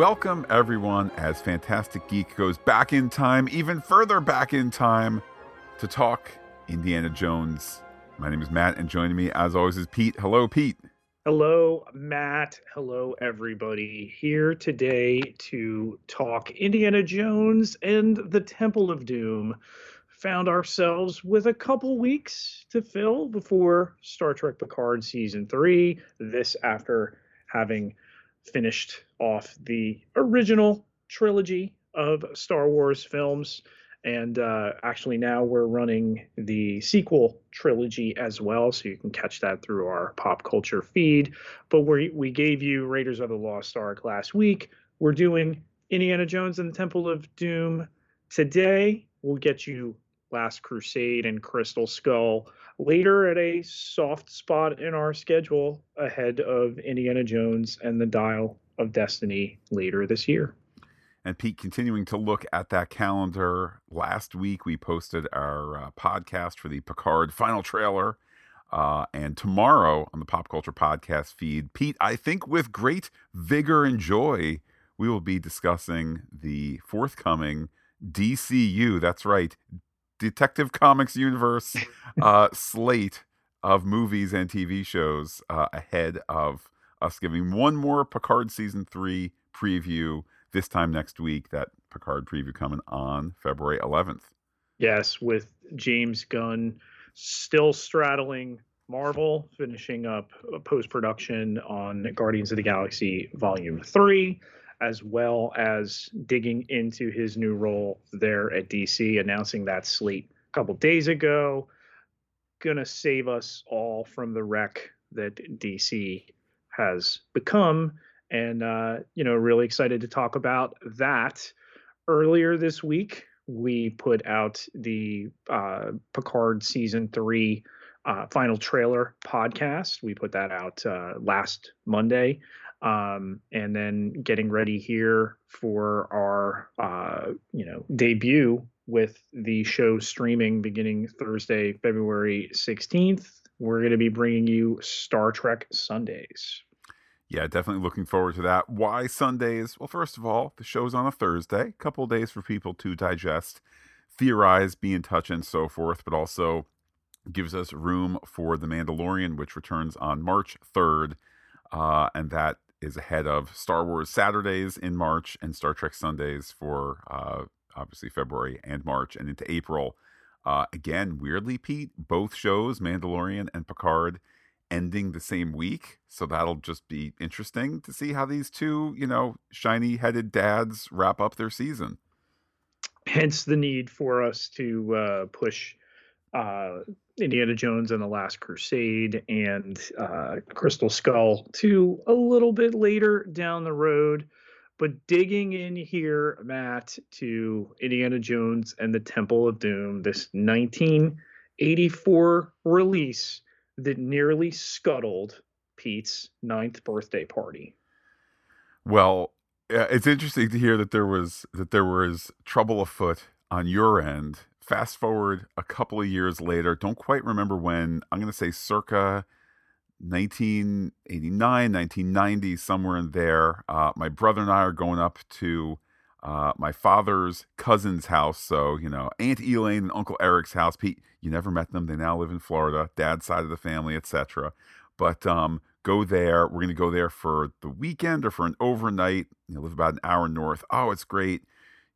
Welcome, everyone, as Phantastic Geek goes back in time, even further back in time, to talk Indiana Jones. My name is Matt, and joining me, as always, is Pete. Hello, Pete. Hello, Matt. Hello, everybody. Here today to talk Indiana Jones and the Temple of Doom. Found ourselves with a couple weeks to fill before Star Trek Picard Season 3. This after having finished off the original trilogy of Star Wars films. And uh, actually, now we're running the sequel trilogy as well, so you can catch that through our pop culture feed. But we we gave you Raiders of the Lost Ark last week. We're doing Indiana Jones and the Temple of Doom today. We'll get you Last Crusade and Crystal Skull later at a soft spot in our schedule ahead of Indiana Jones and the Dial of Destiny later this year. And Pete, continuing to look at that calendar, last week we posted our uh, podcast for the Picard final trailer. Uh, and tomorrow on the Pop Culture Podcast feed, Pete, I think with great vigor and joy, we will be discussing the forthcoming DCU. That's right, Detective Comics Universe uh, slate of movies and TV shows uh, ahead of us giving one more Picard season three preview this time next week. That Picard preview coming on February 11th. Yes, with James Gunn still straddling Marvel, finishing up post production on Guardians of the Galaxy Volume 3, as well as digging into his new role there at DC, announcing that slate a couple days ago. Gonna save us all from the wreck that DC has become. And, uh, you know, really excited to talk about that. Earlier this week, we put out the uh, Picard season three uh, final trailer podcast. We put that out uh, last Monday. Um, and then getting ready here for our, uh, you know, debut with the show streaming beginning Thursday, February 16th. We're going to be bringing you Star Trek Sundays. Yeah, definitely looking forward to that. Why Sundays? Well, first of all, the show's on a Thursday, a couple days for people to digest, theorize, be in touch, and so forth, but also gives us room for The Mandalorian, which returns on March 3rd. Uh, and that is ahead of Star Wars Saturdays in March and Star Trek Sundays for uh, obviously February and March and into April. Uh, again, weirdly, Pete, both shows, Mandalorian and Picard, ending the same week. So that'll just be interesting to see how these two, you know, shiny headed dads wrap up their season. Hence the need for us to uh, push uh, Indiana Jones and the Last Crusade and uh, Crystal Skull to a little bit later down the road. But digging in here, Matt, to Indiana Jones and the Temple of Doom, this 1984 release that nearly scuttled Pete's ninth birthday party. Well, it's interesting to hear that there was that there was trouble afoot on your end. Fast forward a couple of years later, don't quite remember when. I'm going to say circa 1989, 1990, somewhere in there. Uh, my brother and I are going up to uh, my father's cousin's house. So, you know, Aunt Elaine and Uncle Eric's house. Pete, you never met them. They now live in Florida, dad's side of the family, etc. But um, go there. We're going to go there for the weekend or for an overnight. You know, live about an hour north. Oh, it's great.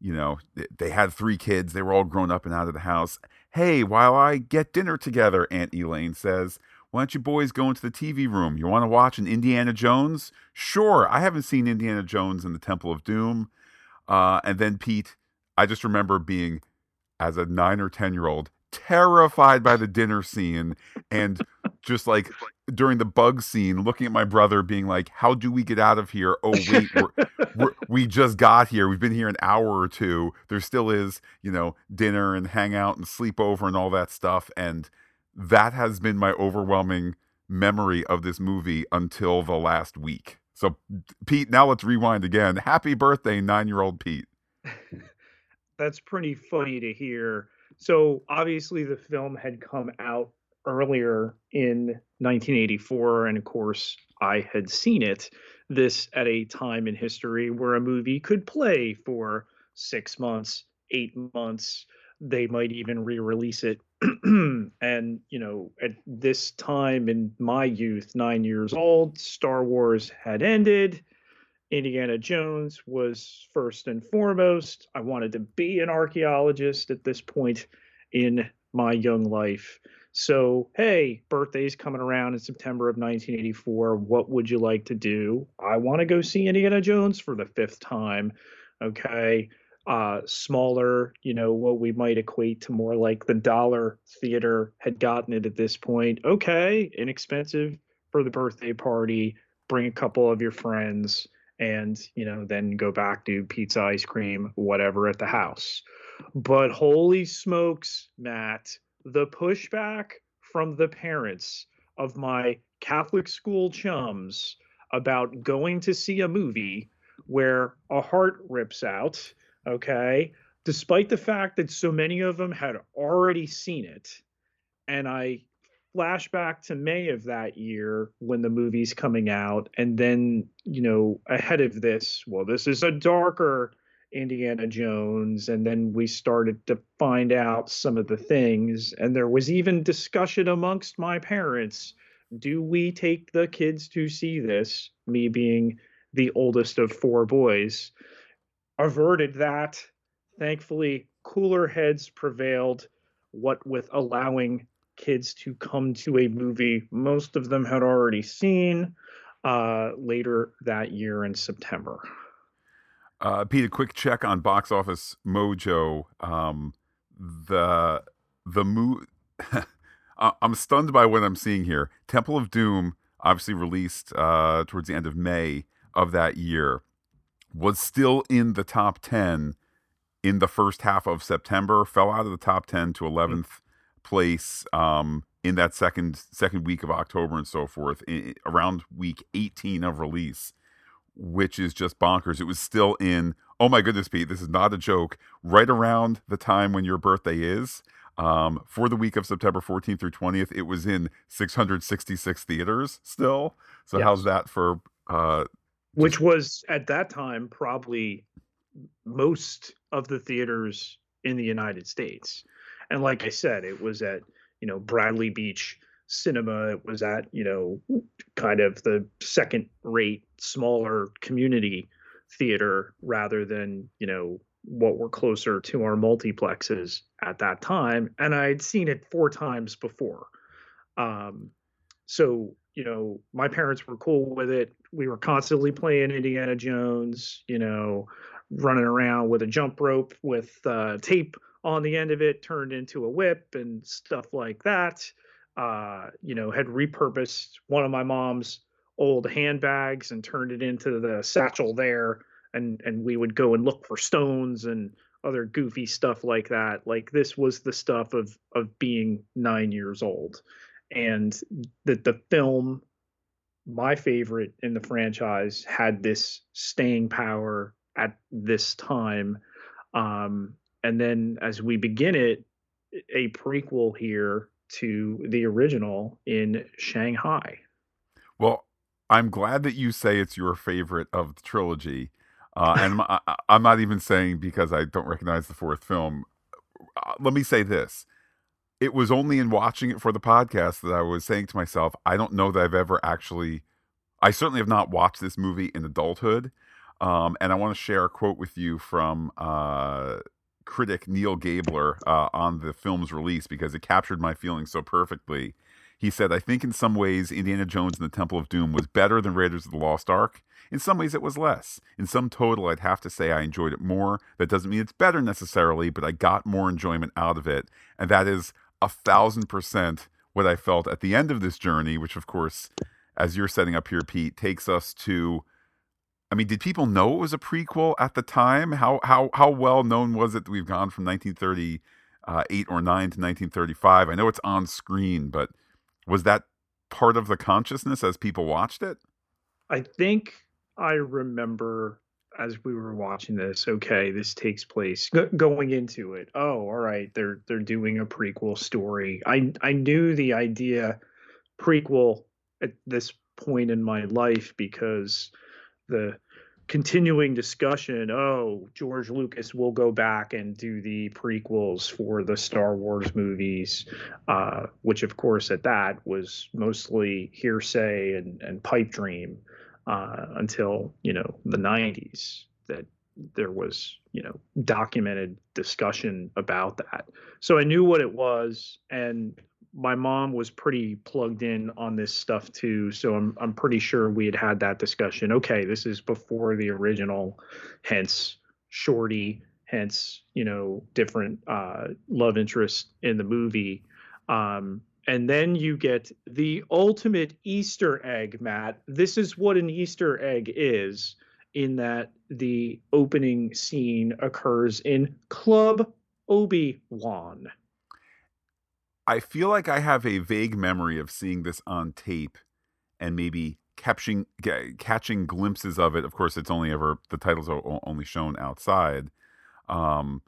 You know, they had three kids. They were all grown up and out of the house. Hey, while I get dinner together, Aunt Elaine says, why don't you boys go into the TV room? You want to watch an Indiana Jones? Sure. I haven't seen Indiana Jones and the Temple of Doom. Uh, and then Pete, I just remember being, as a nine or 10 year old, terrified by the dinner scene and just like during the bug scene looking at my brother being like how do we get out of here oh wait we're, we're, we just got here we've been here an hour or two there still is you know dinner and hangout and sleepover and all that stuff and that has been my overwhelming memory of this movie until the last week. So, Pete, now let's rewind again. Happy birthday, nine year old Pete. That's pretty funny to hear. So, obviously, the film had come out earlier in 1984, and of course, I had seen it. this at a time in history where a movie could play for six months, eight months. They might even re release it. and, you know, at this time in my youth, nine years old, Star Wars had ended. Indiana Jones was first and foremost. I wanted to be an archaeologist at this point in my young life. So, hey, birthday's coming around in September of 1984. What would you like to do? I want to go see Indiana Jones for the fifth time. Okay. Uh, smaller, you know, what we might equate to more like the dollar theater had gotten it at this point. Okay. Inexpensive for the birthday party. Bring a couple of your friends and, you know, then go back to pizza, ice cream, whatever at the house. But holy smokes, Matt the pushback from the parents of my Catholic school chums about going to see a movie where a heart rips out, okay, despite the fact that so many of them had already seen it. And I flash back to May of that year when the movie's coming out. And then, you know, ahead of this, well, this is a darker Indiana Jones, and then we started to find out some of the things. And there was even discussion amongst my parents do we take the kids to see this? Me being the oldest of four boys, averted that. Thankfully, cooler heads prevailed, what with allowing kids to come to a movie most of them had already seen uh, later that year in September. Uh, Pete, a quick check on Box Office Mojo. Um, the the mo- I'm stunned by what I'm seeing here. Temple of Doom, obviously released uh, towards the end of May of that year, was still in the top ten in the first half of September. Fell out of the top ten to 11th mm-hmm. place um, in that second second week of October and so forth. In, around week 18 of release which is just bonkers. It was still in, oh my goodness, Pete, this is not a joke, right around the time when your birthday is. Um, for the week of September 14th through 20th, it was in 666 theaters still. So, yes. how's that for? Uh, which was at that time probably most of the theaters in the United States. And like I said, it was at, you know, Bradley Beach cinema. It was at, you know, kind of the second rate, smaller community theater rather than, you know, what were closer to our multiplexes at that time. And I'd seen it four times before. Um, so, you know, my parents were cool with it. We were constantly playing Indiana Jones, you know, running around with a jump rope with uh, tape on the end of it turned into a whip and stuff like that uh, you know, had repurposed one of my mom's old handbags and turned it into the satchel there. And, and we would go and look for stones and other goofy stuff like that. Like this was the stuff of, of being nine years old. And that the film, my favorite in the franchise, had this staying power at this time. Um, and then as we begin it, a prequel here to the original in Shanghai. Well, I'm glad that you say it's your favorite of the trilogy. Uh, and I, am not even saying because I don't recognize the fourth film. Uh, let me say this. It was only in watching it for the podcast that I was saying to myself, I don't know that I've ever actually, I certainly have not watched this movie in adulthood. Um, and I want to share a quote with you from uh, critic Neal Gabler uh, on the film's release because it captured my feelings so perfectly. He said, I think in some ways Indiana Jones and the Temple of Doom was better than Raiders of the Lost Ark. In some ways it was less. In some total, I'd have to say I enjoyed it more. That doesn't mean it's better necessarily, but I got more enjoyment out of it. And that is a thousand percent what I felt at the end of this journey, which of course, as you're setting up here, Pete, takes us to I mean, did people know it was a prequel at the time? How how how well known was it that we've gone from 1938 or 9 to 1935? I know it's on screen, but was that part of the consciousness as people watched it? I think I remember as we were watching this, okay, this takes place G- going into it. Oh, all right, they're they're doing a prequel story. I I knew the idea prequel at this point in my life because the continuing discussion oh george lucas will go back and do the prequels for the star wars movies uh, which of course at that was mostly hearsay and, and pipe dream uh, until you know the 90s that there was you know documented discussion about that. So i knew what it was and my mom was pretty plugged in on this stuff too, so I'm I'm pretty sure we had had that discussion. Okay, this is before the original, hence Shorty, hence you know different uh, love interest in the movie, um, and then you get the ultimate Easter egg, Matt. This is what an Easter egg is, in that the opening scene occurs in Club Obi Wan. I feel like I have a vague memory of seeing this on tape and maybe catching catching glimpses of it. Of course, it's only ever the titles are only shown outside. Um,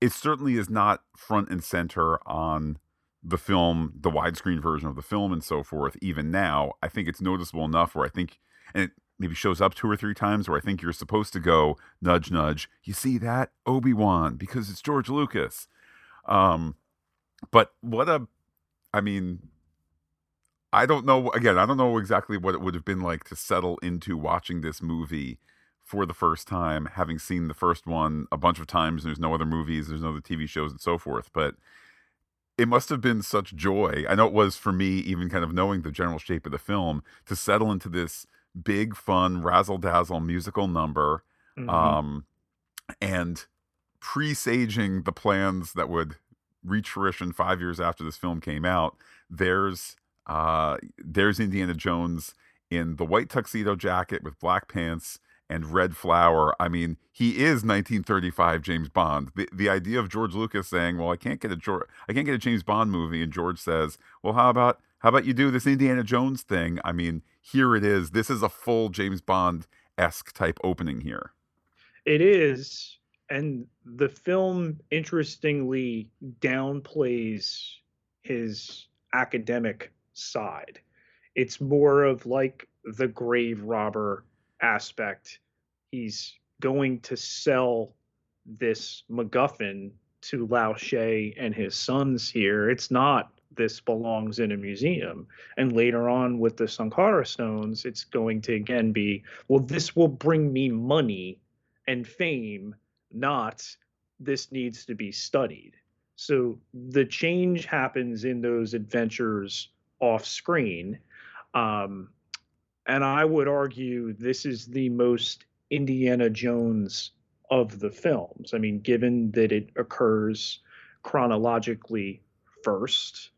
it certainly is not front and center on the film, the widescreen version of the film, and so forth. Even now, I think it's noticeable enough where I think, and it maybe shows up two or three times where I think you're supposed to go nudge, nudge. You see that Obi Wan because it's George Lucas. Um, but what a, I mean, I don't know. Again, I don't know exactly what it would have been like to settle into watching this movie for the first time, having seen the first one a bunch of times. There's no other movies, there's no other TV shows, and so forth. But it must have been such joy. I know it was for me, even kind of knowing the general shape of the film, to settle into this big, fun, razzle dazzle musical number, mm-hmm. um, and presaging the plans that would reach fruition five years after this film came out. There's uh, there's Indiana Jones in the white tuxedo jacket with black pants and red flower. I mean, he is 1935 James Bond. The the idea of George Lucas saying, "Well, I can't get a George, I can't get a James Bond movie," and George says, "Well, how about how about you do this Indiana Jones thing?" I mean, here it is. This is a full James Bond esque type opening here. It is, and the film interestingly downplays his academic side. It's more of like the grave robber aspect. He's going to sell this MacGuffin to Lao Che and his sons here. It's not this belongs in a museum. And later on with the Sankara stones, it's going to again be, well, this will bring me money and fame not this needs to be studied. So the change happens in those adventures off screen. Um, and I would argue this is the most Indiana Jones of the films. I mean, given that it occurs chronologically first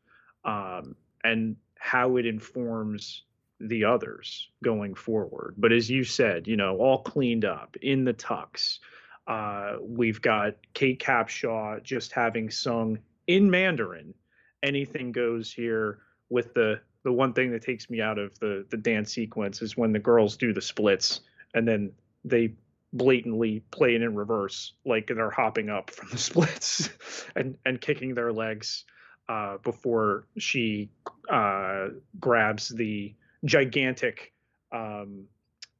um, and how it informs the others going forward. But as you said, you know, all cleaned up in the tux. Uh, we've got Kate Capshaw just having sung in Mandarin. Anything goes here with the the one thing that takes me out of the the dance sequence is when the girls do the splits and then they blatantly play it in reverse like they're hopping up from the splits and and kicking their legs uh, before she uh, grabs the gigantic um,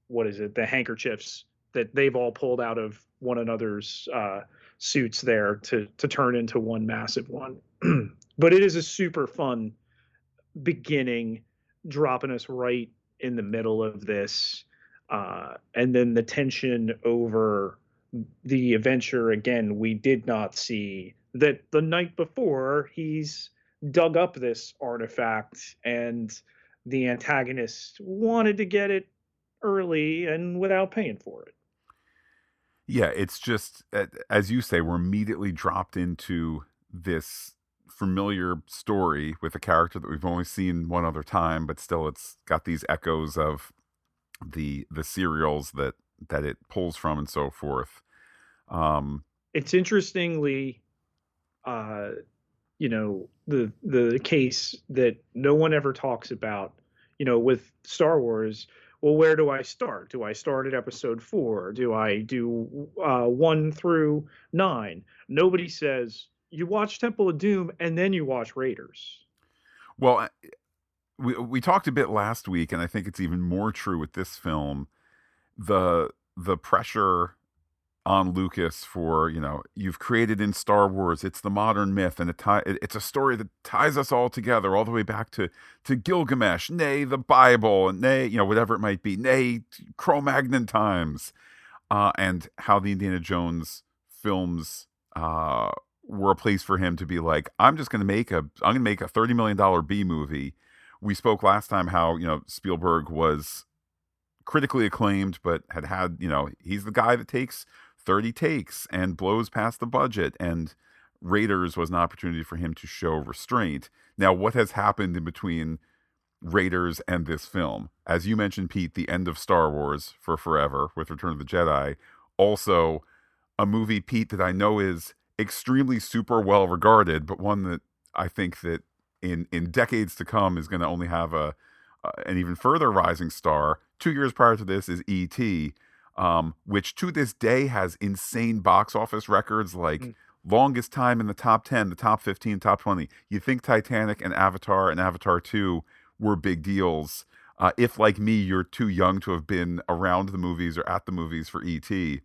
what is it the handkerchiefs that they've all pulled out of one another's uh, suits there to to turn into one massive one. but it is a super fun beginning, dropping us right in the middle of this, uh, and then the tension over the adventure again. We did not see that the night before he's dug up this artifact and the antagonist wanted to get it early and without paying for it. Yeah, it's just as you say, we're immediately dropped into this familiar story with a character that we've only seen one other time, but still, it's got these echoes of the the serials that that it pulls from and so forth. Um, it's interestingly, uh, you know, the the case that no one ever talks about. You know, with Star Wars, well, where do I start? Do I start at episode four? Do I do uh, one through nine? Nobody says you watch Temple of Doom and then you watch Raiders. Well, we we talked a bit last week, and I think it's even more true with this film the the pressure on Lucas for you know you've created in Star Wars. It's the modern myth, and it tie, it's a story that ties us all together, all the way back to to Gilgamesh, nay the Bible, and nay you know whatever it might be, nay Cro-Magnon times, uh, and how the Indiana Jones films uh, were a place for him to be like, I'm just going to make a I'm going to make a thirty million dollar B movie. We spoke last time how you know Spielberg was critically acclaimed, but had had you know he's the guy that takes 30 takes and blows past the budget. And Raiders was an opportunity for him to show restraint. Now, what has happened in between Raiders and this film? As you mentioned, Pete, the end of Star Wars for forever with Return of the Jedi. Also, a movie, Pete, that I know is extremely super well regarded, but one that I think that in in decades to come is going to only have a uh, an even further rising star. Two years prior to this is E.T., um, which to this day has insane box office records like mm. longest time in the top 10, the top 15, top 20. You think Titanic and Avatar and Avatar 2 were big deals. Uh, if, like me, you're too young to have been around the movies or at the movies for E.T.,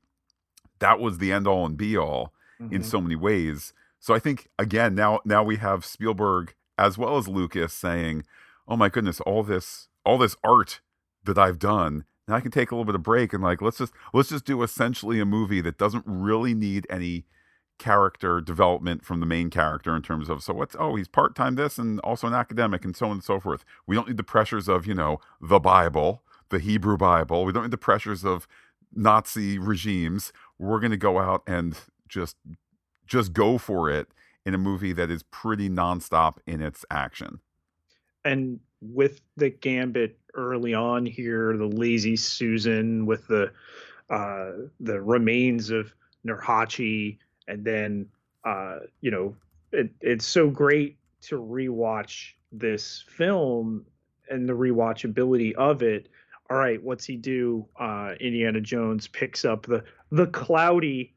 that was the end all and be all mm-hmm. in so many ways. So I think again now now we have Spielberg as well as Lucas saying, "Oh my goodness, all this all this art that I've done now I can take a little bit of break and like let's just let's just do essentially a movie that doesn't really need any character development from the main character in terms of so what's oh he's part-time this and also an academic and so on and so forth. We don't need the pressures of, you know, the Bible, the Hebrew Bible. We don't need the pressures of Nazi regimes. We're going to go out and just just go for it in a movie that is pretty nonstop in its action. And with the gambit early on here, the lazy Susan with the uh, the remains of Nurhaci, and then uh, you know it, it's so great to rewatch this film and the rewatchability of it. All right, what's he do? Uh, Indiana Jones picks up the the cloudy.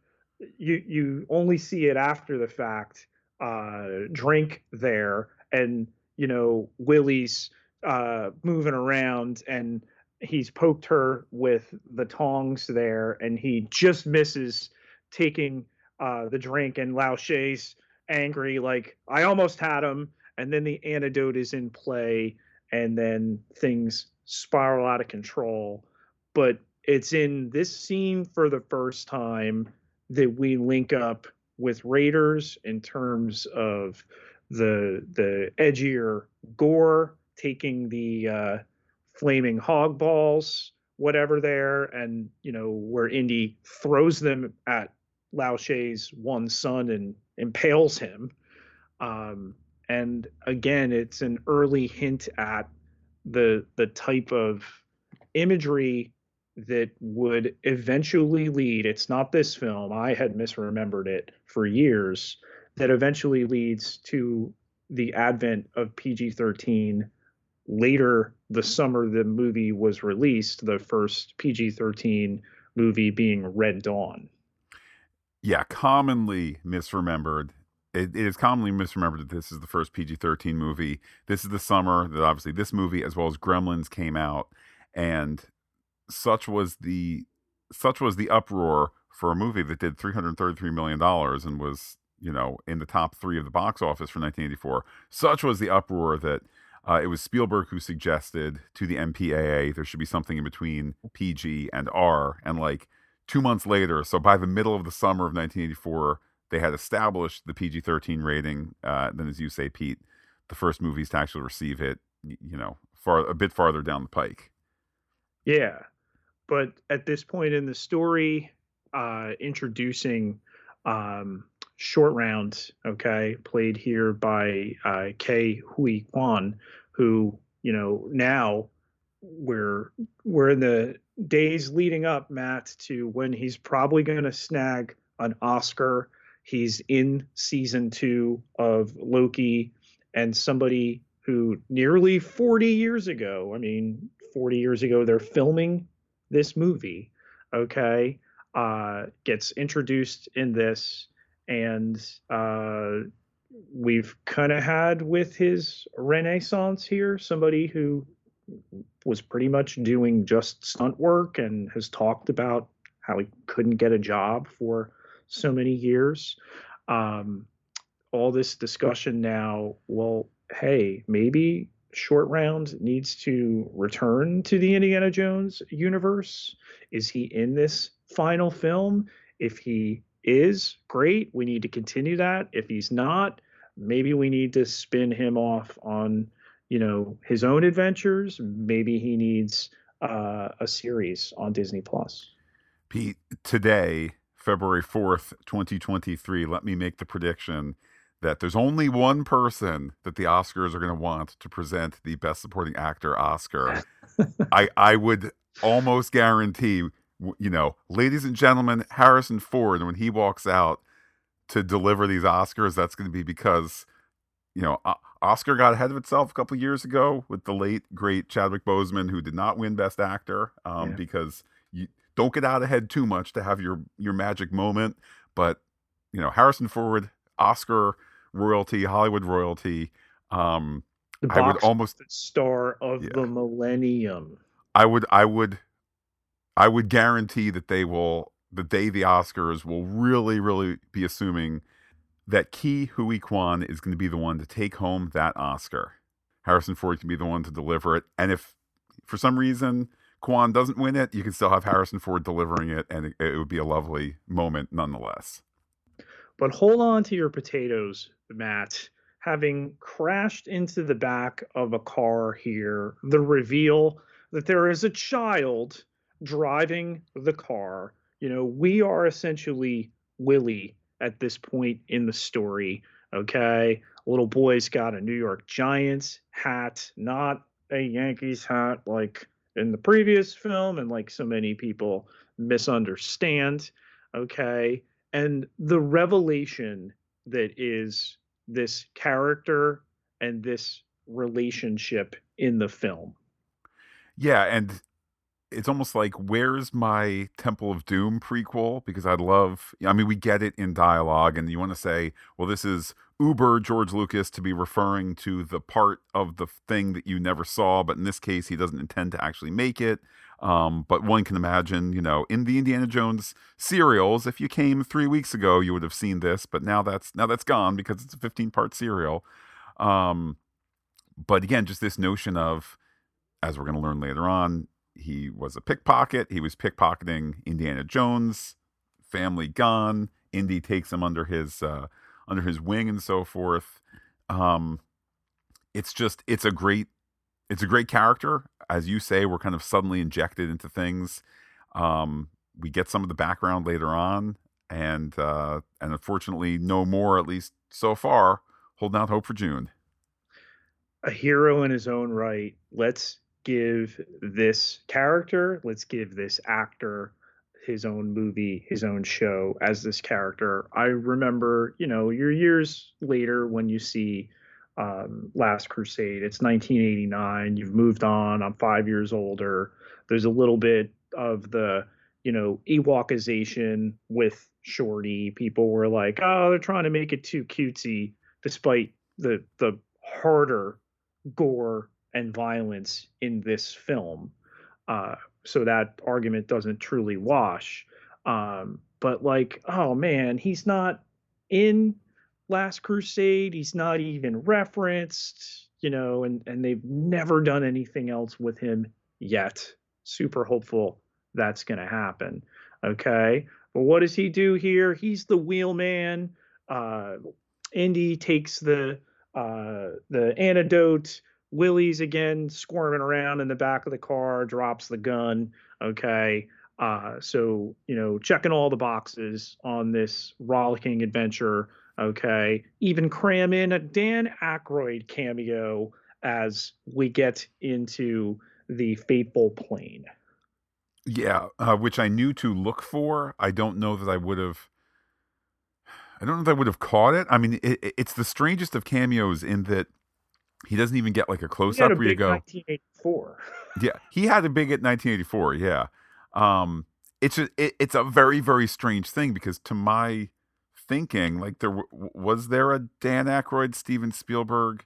You you only see it after the fact. Uh, drink there, and you know Willie's uh, moving around and he's poked her with the tongs there and he just misses taking uh, the drink and Lao Che's angry like I almost had him and then the antidote is in play and then things spiral out of control. But it's in this scene for the first time that we link up with Raiders in terms of the the edgier gore taking the uh, flaming hog balls, whatever there, and you know where Indy throws them at Lao Che's one son and impales him. Um, and again, it's an early hint at the the type of imagery that would eventually lead. It's not this film. I had misremembered it for years. That eventually leads to the advent of PG 13 later the summer the movie was released, the first PG 13 movie being Red Dawn. Yeah, commonly misremembered. It, it is commonly misremembered that this is the first PG 13 movie. This is the summer that obviously this movie, as well as Gremlins, came out. And such was the such was the uproar for a movie that did 333 million dollars and was you know in the top three of the box office for 1984 such was the uproar that uh, it was Spielberg who suggested to the MPAA there should be something in between PG and R. And like two months later, so by the middle of the summer of 1984, they had established the PG 13 rating. Uh, then, as you say, Pete, the first movies to actually receive it, you know, far a bit farther down the pike. Yeah. But at this point in the story, uh, introducing um, short round, okay, played here by uh, Ke Huy Quan, who you know now we're we're in the days leading up, Matt, to when he's probably going to snag an Oscar. He's in season two of Loki, and somebody who nearly 40 years ago, I mean, 40 years ago, they're filming this movie, okay, uh, gets introduced in this and uh, we've kind of had with his renaissance here somebody who was pretty much doing just stunt work and has talked about how he couldn't get a job for so many years. Um, all this discussion now, well, hey, maybe Short Round needs to return to the Indiana Jones universe. Is he in this final film? If he is, great. We need to continue that. If he's not, maybe we need to spin him off on, you know, his own adventures. Maybe he needs uh, a series on Disney Plus. Pete, today, February 4th, 2023, let me make the prediction that there's only one person that the Oscars are going to want to present the Best Supporting Actor Oscar. I I would almost guarantee, you know, ladies and gentlemen, Harrison Ford when he walks out to deliver these Oscars, that's going to be because, you know, Oscar got ahead of itself a couple years ago with the late great Chadwick Boseman, who did not win Best Actor um, yeah. because you don't get out ahead too much to have your your magic moment. But you know, Harrison Ford, Oscar royalty, Hollywood royalty. Um, I would almost star of yeah. the millennium. I would, I would, I would guarantee that they will, the day the Oscars will really, really be assuming that Ke Huy Quan is going to be the one to take home that Oscar. Harrison Ford can be the one to deliver it, and if for some reason Quan doesn't win it, you can still have Harrison Ford delivering it, and it, it would be a lovely moment nonetheless. But hold on to your potatoes, Matt. Having crashed into the back of a car here, the reveal that there is a child driving the car. You know, we are essentially Willie at this point in the story. Okay. Little boy's got a New York Giants hat, not a Yankees hat like in the previous film, and like so many people misunderstand. Okay and the revelation that is this character and this relationship in the film. Yeah, and it's almost like where's my Temple of Doom prequel? Because I'd love I mean we get it in dialogue and you want to say, well this is Uber George Lucas to be referring to the part of the thing that you never saw, but in this case he doesn't intend to actually make it. Um, but one can imagine, you know, in the Indiana Jones serials, if you came three weeks ago, you would have seen this, but now that's now that's gone because it's a 15 part serial. Um, but again, just this notion of, as we're going to learn later on, he was a pickpocket. He was pickpocketing Indiana Jones. Family gone. Indy takes him under his uh, under his wing and so forth. Um, it's just it's a great it's a great character as you say, we're kind of suddenly injected into things. Um, we get some of the background later on, and uh, and unfortunately, no more at least so far. Holding out hope for June. A hero in his own right. Let's give this character, let's give this actor his own movie, his own show as this character. I remember, you know, your years later when you see um, Last Crusade. It's 1989. You've moved on. I'm five years older. There's a little bit of the, you know, Ewokization with Shorty. People were like, oh, they're trying to make it too cutesy, despite the the harder gore and violence in this film. Uh, so that argument doesn't truly wash. Um, but like, oh man, he's not in Last Crusade. He's not even referenced, you know, and and they've never done anything else with him yet. Super hopeful that's going to happen. Okay, but what does he do here? He's the wheelman. Uh, Indy takes the uh, the antidote. Willie's again squirming around in the back of the car, drops the gun. Okay. Uh, so, you know, checking all the boxes on this rollicking adventure Okay, even cram in a Dan Aykroyd cameo as we get into the fateful plane. Yeah, uh, which I knew to look for. I don't know that I would have. I don't know if I would have caught it. I mean, it, it's the strangest of cameos in that he doesn't even get like a close up where you go. 1984. yeah, he had a big at 1984. Yeah, um, it's a it, it's a very very strange thing because to my thinking like there was there a Dan Aykroyd Steven Spielberg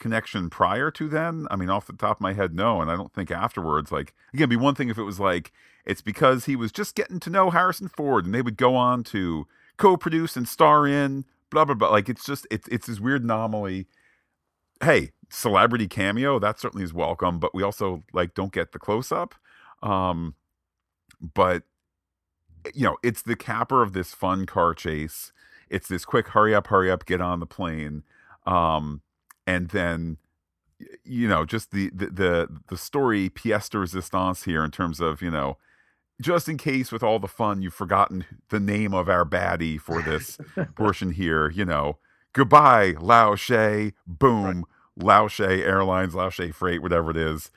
connection prior to then? I mean, off the top of my head, no. And I don't think afterwards. Like, again, it'd be one thing if it was like, it's because he was just getting to know Harrison Ford and they would go on to co produce and star in, blah, blah, blah. Like, it's just, it's, it's this weird anomaly. Hey, celebrity cameo, that certainly is welcome, but we also, like, don't get the close up. Um, but, you know, it's the capper of this fun car chase. It's this quick hurry up, hurry up, get on the plane. Um, and then you know just the the the, the story pièce de resistance here in terms of you know just in case with all the fun you've forgotten the name of our baddie for this portion here you know goodbye lao che boom right. lao che airlines lao che freight whatever it is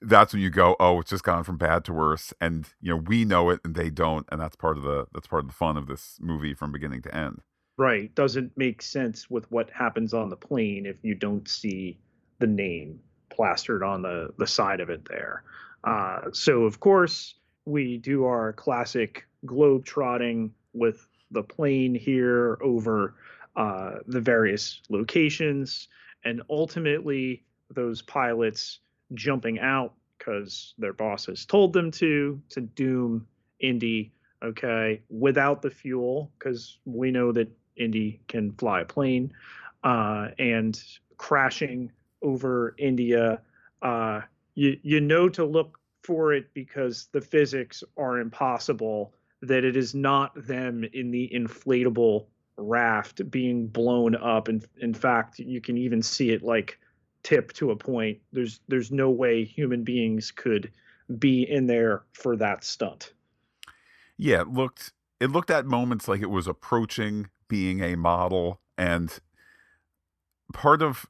that's when you go oh it's just gone from bad to worse and you know we know it and they don't and that's part of the that's part of the fun of this movie from beginning to end Right. Doesn't make sense with what happens on the plane if you don't see the name plastered on the, the side of it there. Uh, so, of course, we do our classic globe trotting with the plane here over uh, the various locations, and ultimately, those pilots jumping out because their boss has told them to to doom Indy okay without the fuel because we know that Indy can fly a plane, uh, and crashing over India, uh, you you know to look for it because the physics are impossible. That it is not them in the inflatable raft being blown up, and in fact, you can even see it like tip to a point. There's there's no way human beings could be in there for that stunt. Yeah, it looked it looked at moments like it was approaching being a model and part of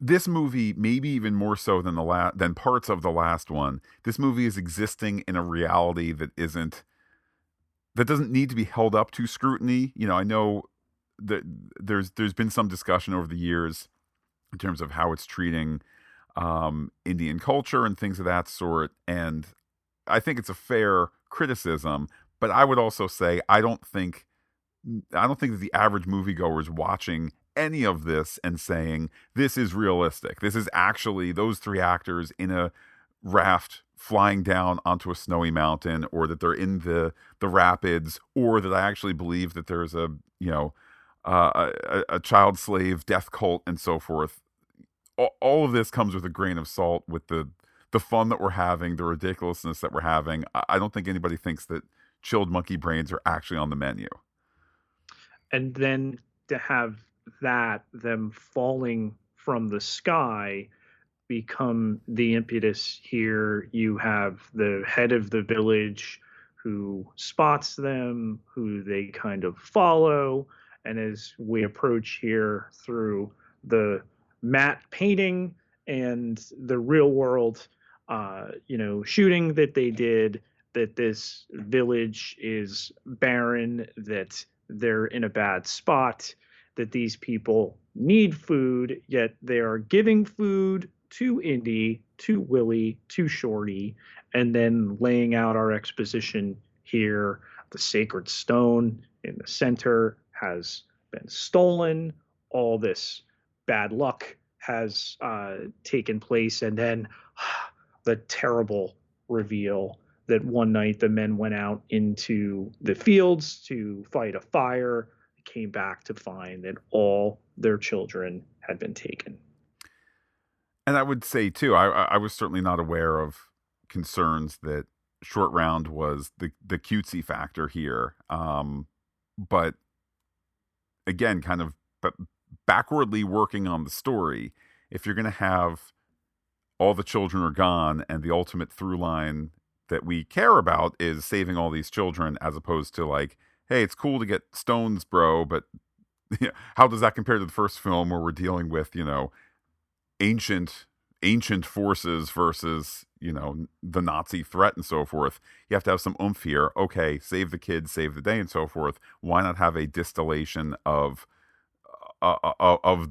this movie maybe even more so than the last than parts of the last one this movie is existing in a reality that isn't that doesn't need to be held up to scrutiny you know i know that there's there's been some discussion over the years in terms of how it's treating um, indian culture and things of that sort and i think it's a fair criticism but i would also say i don't think I don't think that the average moviegoer is watching any of this and saying this is realistic. This is actually those three actors in a raft flying down onto a snowy mountain or that they're in the the rapids or that I actually believe that there's a you know uh, a, a, child slave death cult and so forth. All, of this comes with a grain of salt with the the fun that we're having the ridiculousness that we're having. I don't think anybody thinks that chilled monkey brains are actually on the menu. And then to have that them falling from the sky become the impetus here. You have the head of the village who spots them who they kind of follow. And as we approach here through the matte painting and the real world uh, you know shooting that they did that this village is barren that they're in a bad spot, that these people need food, yet they are giving food to Indy, to Willie, to Shorty, and then laying out our exposition here. The sacred stone in the center has been stolen. All this bad luck has uh, taken place, and then the terrible reveal that one night the men went out into the fields to fight a fire, came back to find that all their children had been taken. And I would say too, I, I was certainly not aware of concerns that short round was the the cutesy factor here. Um, but again, kind of but backwardly working on the story, if you're going to have all the children are gone and the ultimate through line that we care about is saving all these children as opposed to like hey it's cool to get stones bro but how does that compare to the first film where we're dealing with you know ancient ancient forces versus you know the nazi threat and so forth you have to have some oomph here. Okay save the kids save the day and so forth. Why not have a distillation of uh, uh, uh of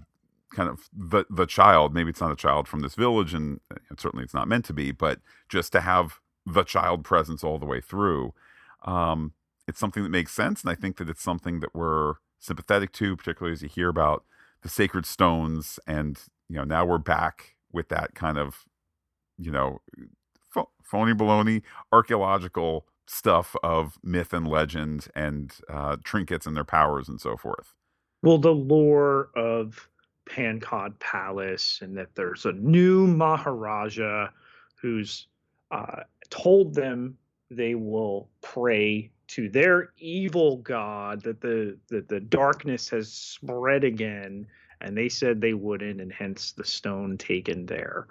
kind of the the child? Maybe it's not a child from this village and certainly it's not meant to be but just to have the child presence all the way through. Um, it's something that makes sense, and I think that it's something that we're sympathetic to, particularly as you hear about the sacred stones and you know now we're back with that kind of you know phony baloney archaeological stuff of myth and legend and uh, trinkets and their powers and so forth. Well, the lore of Pankot Palace and that there's a new Maharaja who's uh, told them they will pray to their evil god that the that the darkness has spread again and they said they wouldn't and hence the stone taken there.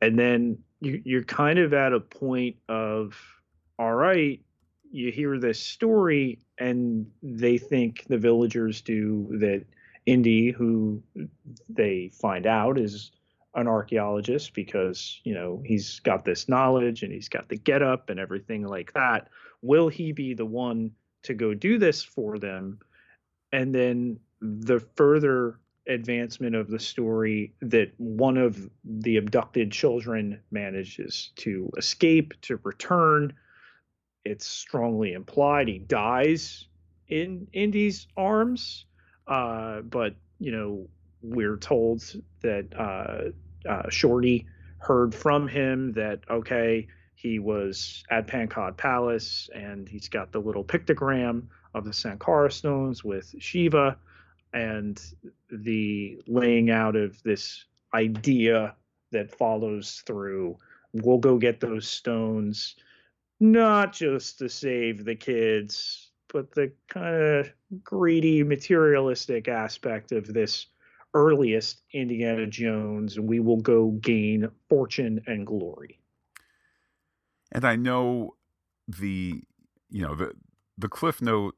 And then you, you're kind of at a point of all right you hear this story and they think the villagers do that indy who they find out is an archaeologist because you know he's got this knowledge and he's got the get up and everything like that. Will he be the one to go do this for them? And then the further advancement of the story that one of the abducted children manages to escape to return. It's strongly implied he dies in indy's arms uh, but you know we're told that uh, uh, Shorty heard from him that okay, he was at Pankot Palace and he's got the little pictogram of the Sankara stones with Shiva and the laying out of this idea that follows through. We'll go get those stones, not just to save the kids, but the kind of greedy, materialistic aspect of this earliest Indiana Jones, we will go gain fortune and glory. And I know the, you know, the the Cliff Note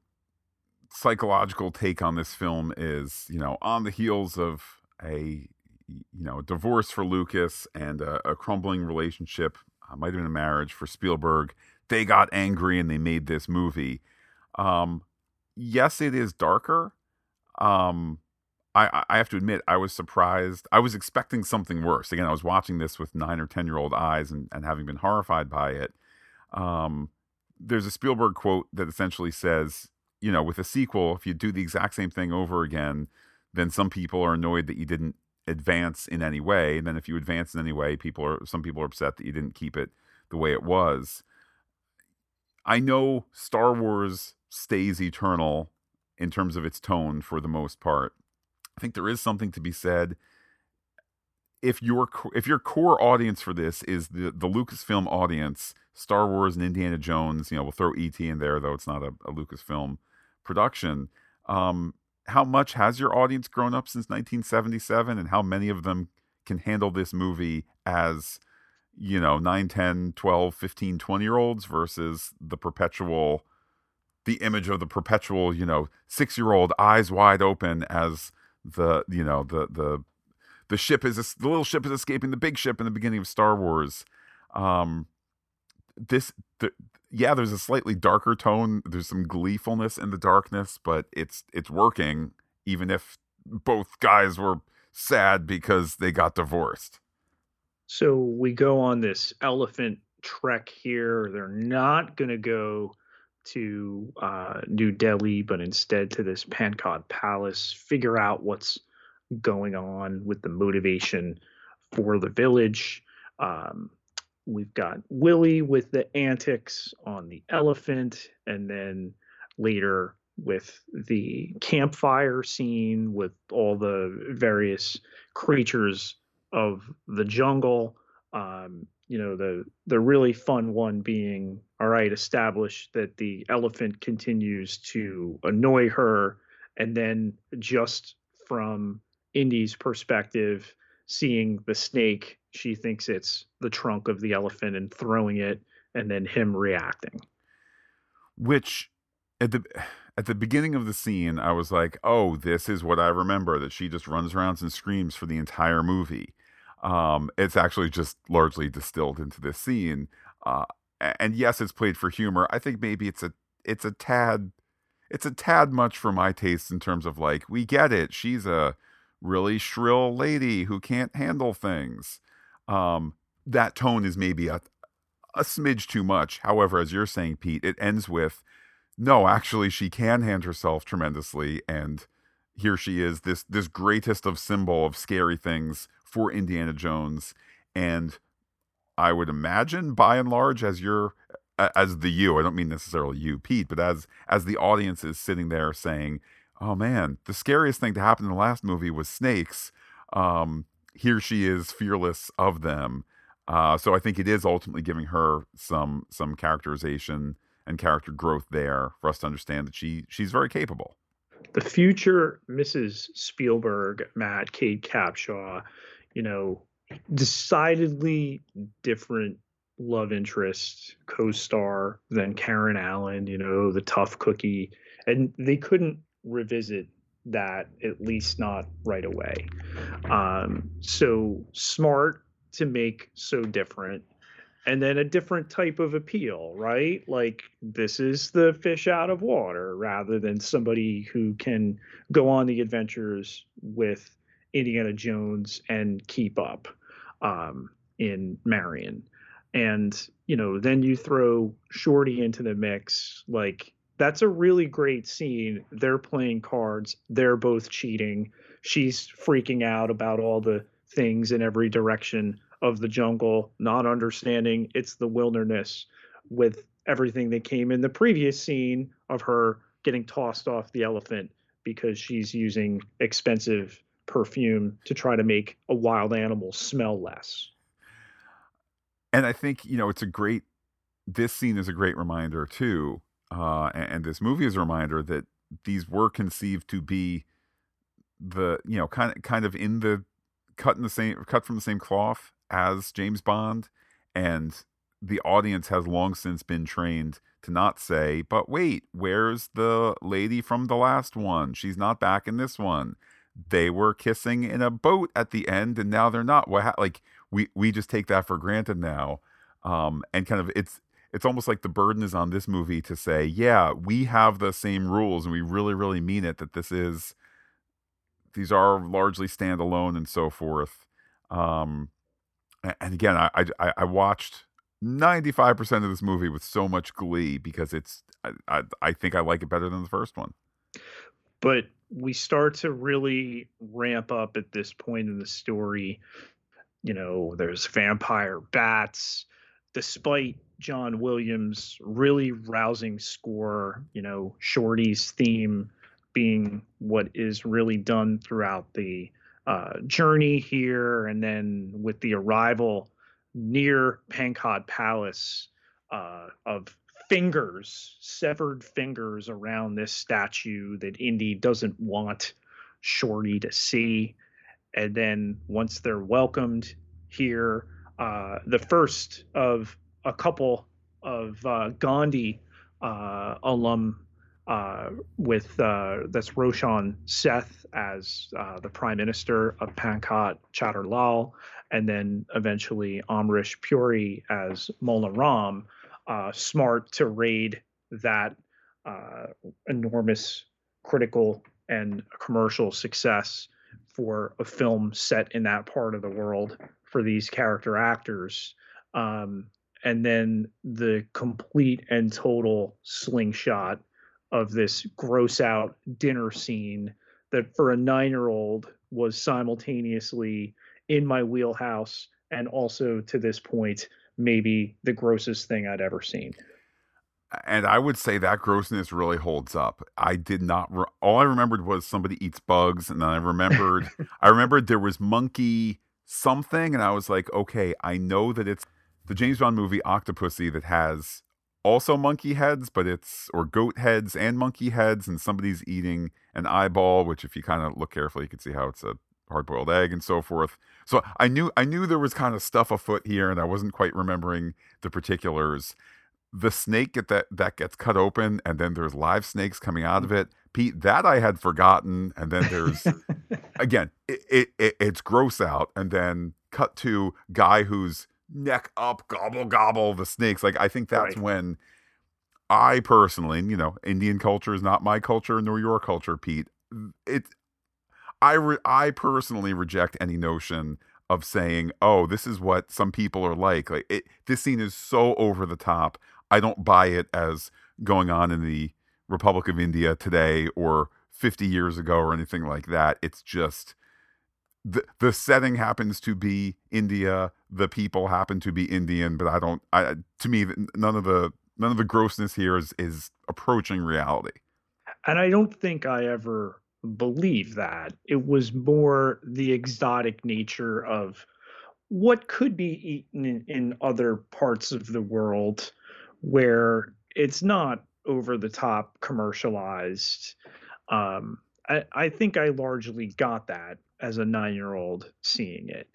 psychological take on this film is, you know, on the heels of a, you know, divorce for Lucas and a, a crumbling relationship, uh, might have been a marriage for Spielberg. They got angry and they made this movie. Um, yes, it is darker. Um, I, I have to admit, I was surprised. I was expecting something worse. Again, I was watching this with nine or 10 year old eyes and, and having been horrified by it. Um, there's a Spielberg quote that essentially says, you know, with a sequel, if you do the exact same thing over again, then some people are annoyed that you didn't advance in any way. And then if you advance in any way, people are, some people are upset that you didn't keep it the way it was. I know Star Wars stays eternal in terms of its tone for the most part. I think there is something to be said if your if your core audience for this is the the Lucasfilm audience, Star Wars and Indiana Jones, you know, we'll throw ET in there though it's not a, a Lucasfilm production. Um, how much has your audience grown up since 1977 and how many of them can handle this movie as you know 9 10 12 15 20 year olds versus the perpetual the image of the perpetual you know 6 year old eyes wide open as the you know the the the ship is the little ship is escaping the big ship in the beginning of Star Wars. Um, this the, yeah, there's a slightly darker tone. There's some gleefulness in the darkness, but it's it's working even if both guys were sad because they got divorced. So we go on this elephant trek here. They're not going to go to uh, New Delhi, but instead to this Pankot Palace, figure out what's going on with the motivation for the village. Um, we've got Willie with the antics on the elephant, and then later with the campfire scene with all the various creatures of the jungle. Um, you know the the really fun one being all right establish that the elephant continues to annoy her and then just from indy's perspective seeing the snake she thinks it's the trunk of the elephant and throwing it and then him reacting which at the at the beginning of the scene i was like oh this is what i remember that she just runs around and screams for the entire movie um, it's actually just largely distilled into this scene. Uh, and yes, it's played for humor. I think maybe it's a it's a tad it's a tad much for my taste in terms of like we get it. She's a really shrill lady who can't handle things. Um, that tone is maybe a a smidge too much. However, as you're saying, Pete, it ends with no, actually, she can hand herself tremendously and here she is this this greatest of symbol of scary things for Indiana Jones. And I would imagine, by and large, as you're as the you, I don't mean necessarily you, Pete, but as as the audience is sitting there saying, "Oh man, the scariest thing to happen in the last movie was snakes." Um, here she is, fearless of them. Uh, so I think it is ultimately giving her some some characterization and character growth there for us to understand that she she's very capable. The future Mrs. Spielberg, Matt, Kate Capshaw, you know, decidedly different love interest co-star than Karen Allen, you know, the tough cookie, and they couldn't revisit that at least not right away. Um, so smart to make so different and then a different type of appeal, right? Like this is the fish out of water rather than somebody who can go on the adventures with Indiana Jones and keep up um, in Marion. And, you know, then you throw Shorty into the mix. Like that's a really great scene. They're playing cards, they're both cheating. She's freaking out about all the things in every direction of the jungle, not understanding it's the wilderness with everything that came in the previous scene of her getting tossed off the elephant because she's using expensive perfume to try to make a wild animal smell less. And I think, you know, it's a great, this scene is a great reminder too. Uh, and, and this movie is a reminder that these were conceived to be the, you know, kind of, kind of in the cut in the same, cut from the same cloth as James Bond, and the audience has long since been trained to not say, but wait, where's the lady from the last one? She's not back in this one. They were kissing in a boat at the end, and now they're not. What like we we just take that for granted now, um, and kind of it's it's almost like the burden is on this movie to say, yeah, we have the same rules, and we really really mean it. That this is these are largely standalone and so forth. Um, and again, I I, I watched ninety five percent of this movie with so much glee because it's I, I, I think I like it better than the first one. But we start to really ramp up at this point in the story. You know, there's vampire bats, despite John Williams' really rousing score. You know, Shorty's theme being what is really done throughout the uh, journey here, and then with the arrival near Pankot Palace uh, of fingers, severed fingers around this statue that Indy doesn't want Shorty to see. And then once they're welcomed here, uh, the first of a couple of uh, Gandhi uh, alum uh, with uh, that's Roshan Seth as uh, the prime minister of Pankot Lal, and then eventually Amrish Puri as Mola Ram, uh, smart to raid that enormous critical and commercial success for a film set in that part of the world for these character actors. Um, and then the complete and total slingshot of this gross out dinner scene that for a nine year old was simultaneously in my wheelhouse and also to this point maybe the grossest thing I'd ever seen. And I would say that grossness really holds up. I did not. Re- all I remembered was somebody eats bugs, and then I remembered. I remembered there was monkey something, and I was like, okay, I know that it's the James Bond movie Octopussy that has also monkey heads, but it's or goat heads and monkey heads, and somebody's eating an eyeball, which if you kind of look carefully, you can see how it's a hard boiled egg and so forth. So I knew I knew there was kind of stuff afoot here, and I wasn't quite remembering the particulars. The snake get that that gets cut open, and then there's live snakes coming out of it. Pete, that I had forgotten, and then there's again, it, it, it it's gross out, and then cut to guy who's neck up, gobble gobble the snakes. Like I think that's right. when I personally, you know, Indian culture is not my culture nor your culture, Pete. It, I re- I personally reject any notion of saying, "Oh, this is what some people are like." Like it, this scene is so over the top. I don't buy it as going on in the Republic of India today or 50 years ago or anything like that. It's just the the setting happens to be India, the people happen to be Indian, but I don't. I to me, none of the none of the grossness here is is approaching reality. And I don't think I ever believe that. It was more the exotic nature of what could be eaten in, in other parts of the world where it's not over the top commercialized. Um, I, I think I largely got that as a nine year old seeing it,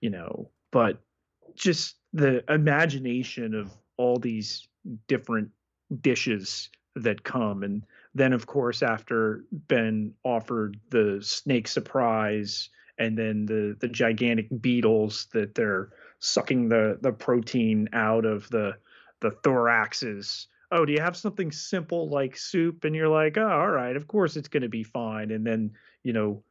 you know, but just the imagination of all these different dishes that come. And then, of course, after Ben offered the snake surprise and then the, the gigantic beetles that they're sucking the, the protein out of the, the thoraxes oh, do you have something simple like soup? And you're like, oh, all right, of course it's going to be fine. And then, you know,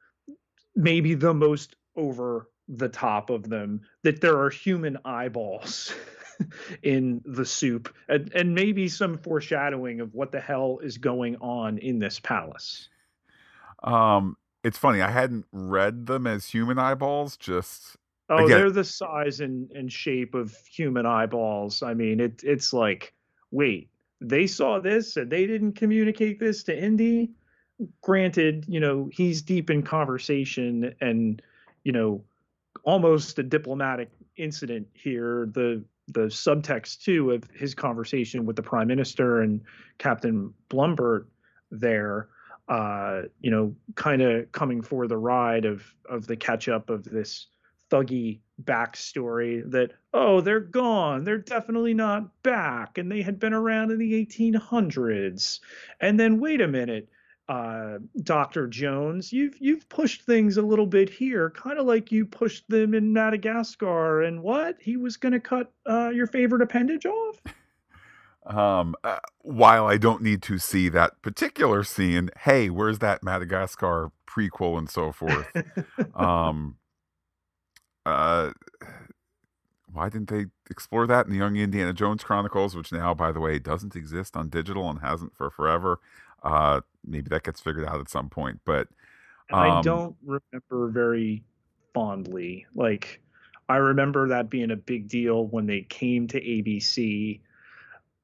maybe the most over the top of them that there are human eyeballs in the soup and, and maybe some foreshadowing of what the hell is going on in this palace. Um, it's funny. I hadn't read them as human eyeballs. Just oh, again, they're the size and, and shape of human eyeballs. I mean, it it's like, wait, they saw this and they didn't communicate this to Indy. Granted, you know, he's deep in conversation and, you know, almost a diplomatic incident here. The the subtext too of his conversation with the prime minister and Captain Blumburtt there, uh, you know, kind of coming for the ride of of the catch up of this Thuggee backstory that oh they're gone they're definitely not back and they had been around in the 1800s and then wait a minute uh, Dr. Jones, you've you've pushed things a little bit here, kind of like you pushed them in Madagascar. And what he was going to cut uh, your favorite appendage off. Um, uh, while I don't need to see that particular scene, hey, where's that Madagascar prequel and so forth? um, uh, why didn't they explore that in the Young Indiana Jones Chronicles, which now, by the way, doesn't exist on digital and hasn't for forever? Uh, maybe that gets figured out at some point. But um, I don't remember very fondly. Like, I remember that being a big deal when they came to ABC,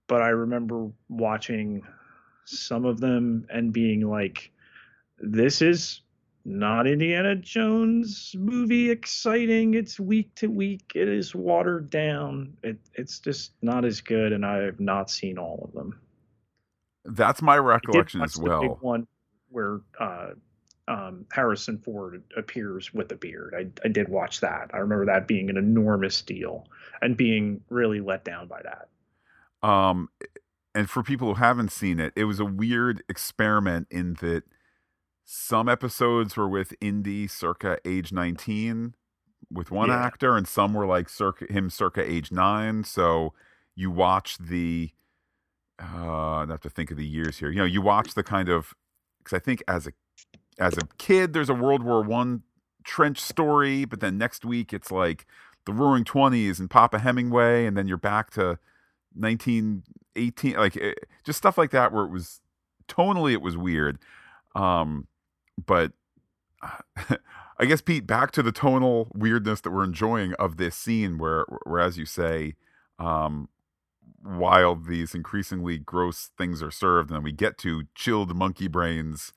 but I remember watching some of them and being like, this is not Indiana Jones movie exciting. It's week to week. It is watered down. It, it's just not as good, and I have not seen all of them. That's my recollection as well. one where uh, um, Harrison Ford appears with a beard. I, I did watch that. I remember that being an enormous deal and being really let down by that. Um, and for people who haven't seen it, it was a weird experiment in that some episodes were with Indy circa age 19 with one yeah. actor, and some were like circa him circa age nine. So you watch the uh, I have to think of the years here. You know, you watch the kind of because I think as a as a kid, there's a World War One trench story, but then next week it's like the Roaring Twenties and Papa Hemingway, and then you're back to 1918, like it, eh, just stuff like that, where it was tonally it was weird. Um, but I guess Pete, back to the tonal weirdness that we're enjoying of this scene, where, where as you say, um, while these increasingly gross things are served, and we get to chilled monkey brains,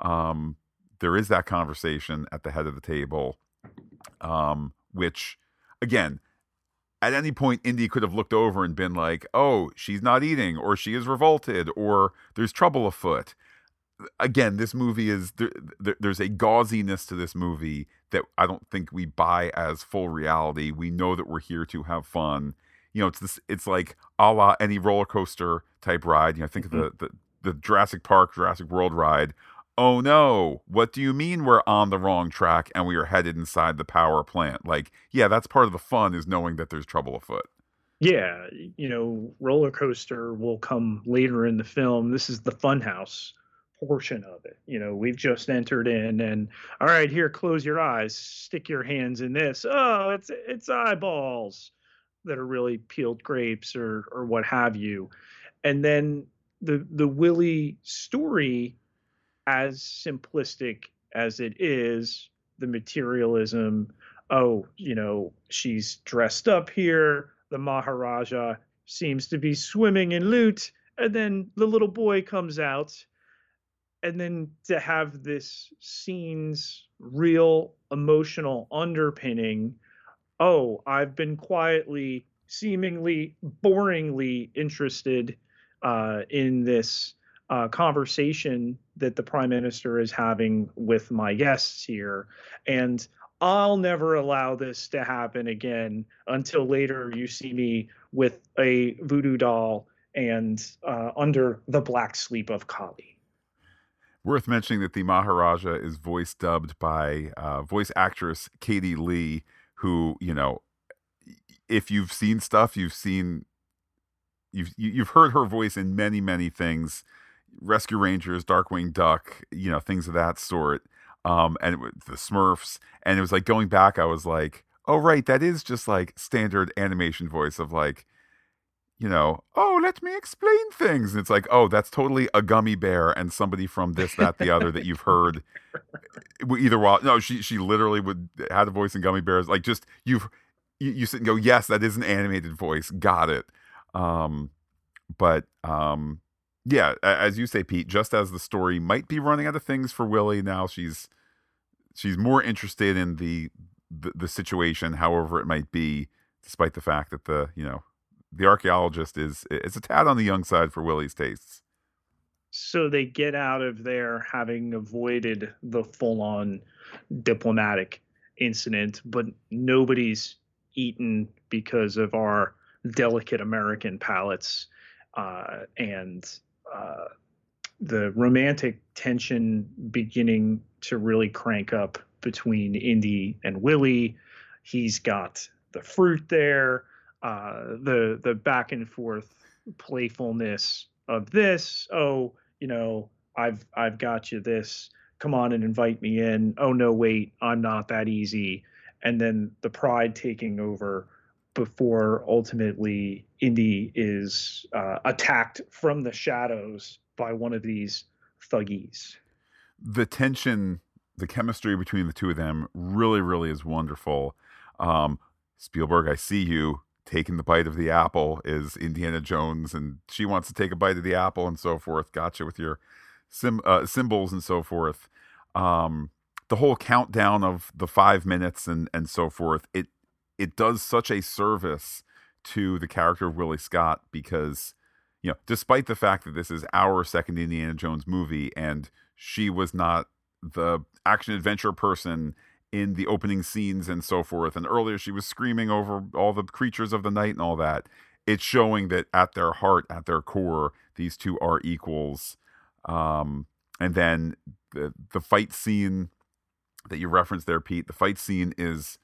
um, there is that conversation at the head of the table, um, which, again, at any point, Indy could have looked over and been like, "Oh, she's not eating, or she is revolted, or there's trouble afoot." again, this movie is there, there, there's a gauziness to this movie that I don't think we buy as full reality. We know that we're here to have fun. You know, it's this. It's like a la any roller coaster type ride. You know, think mm-hmm. of the, the the Jurassic Park, Jurassic World ride. Oh no! What do you mean we're on the wrong track and we are headed inside the power plant? Like, yeah, that's part of the fun is knowing that there's trouble afoot. Yeah, you know, roller coaster will come later in the film. This is the fun house portion of it. You know, we've just entered in and all right, here, close your eyes, stick your hands in this. Oh, it's it's eyeballs that are really peeled grapes or or what have you. And then the the Willie story, as simplistic as it is, the materialism. Oh, you know, she's dressed up here. The Maharaja seems to be swimming in loot. And then the little boy comes out. And then to have this scene's real emotional underpinning. Oh, I've been quietly, seemingly boringly interested uh, in this uh, conversation that the prime minister is having with my guests here. And I'll never allow this to happen again until later you see me with a voodoo doll and uh, under the black sleep of Kali. Worth mentioning that the Maharaja is voice dubbed by uh, voice actress Katie Leigh, who, you know, if you've seen stuff, you've seen, you've you've heard her voice in many many things, Rescue Rangers, Darkwing Duck, you know, things of that sort um, and it the Smurfs, and it was like going back. I was like, oh right, that is just like standard animation voice of like, you know, oh let me explain things. And it's like, oh, that's totally a Gummi Bear and somebody from this, that, the other that you've heard either while. No, she she literally would had a voice in Gummi Bears. Like just you've you, you sit and go, yes, that is an animated voice. Got it. Um, but um, yeah, as you say, Pete, just as the story might be running out of things for Willie now, she's she's more interested in the the, the situation, however it might be, despite the fact that the you know the archaeologist is it's a tad on the young side for Willie's tastes. So they get out of there having avoided the full on diplomatic incident, but nobody's eaten because of our delicate American palates. Uh, and uh, the romantic tension beginning to really crank up between Indy and Willie. He's got the fruit there, uh, the the back and forth playfulness of this. Oh, you know, I've I've got you this. Come on and invite me in. Oh no, wait, I'm not that easy. And then the pride taking over before ultimately Indy is uh, attacked from the shadows by one of these Thuggees. The tension, the chemistry between the two of them really, really is wonderful. Um, Spielberg, I see you taking the bite of the apple is Indiana Jones, and she wants to take a bite of the apple and so forth. Gotcha with your sim, uh, symbols and so forth. Um, the whole countdown of the five minutes and and so forth. It it does such a service to the character of Willie Scott because, you know, despite the fact that this is our second Indiana Jones movie and she was not the action adventure person in the opening scenes and so forth, and earlier she was screaming over all the creatures of the night and all that. It's showing that at their heart, at their core, these two are equals. Um, and then the the fight scene that you referenced there, Pete, the fight scene is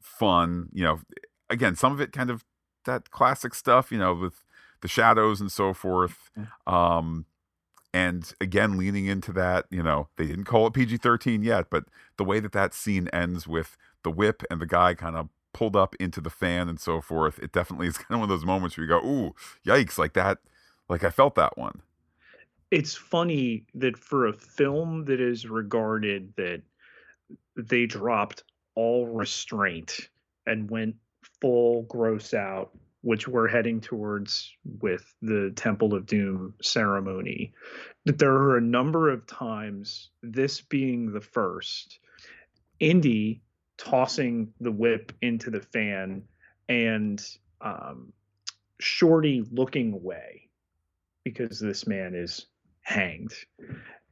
fun. You know, again, some of it kind of that classic stuff, you know, with the shadows and so forth. Um, and again, leaning into that, you know, they didn't call it PG 13 yet, but the way that that scene ends with the whip and the guy kind of pulled up into the fan and so forth, it definitely is kind of one of those moments where you go, ooh, yikes, like that. Like I felt that one. It's funny that for a film that is regarded that they dropped all restraint and went full gross out, which we're heading towards with the Temple of Doom ceremony. But there are a number of times, this being the first, Indy tossing the whip into the fan and um, Shorty looking away because this man is hanged.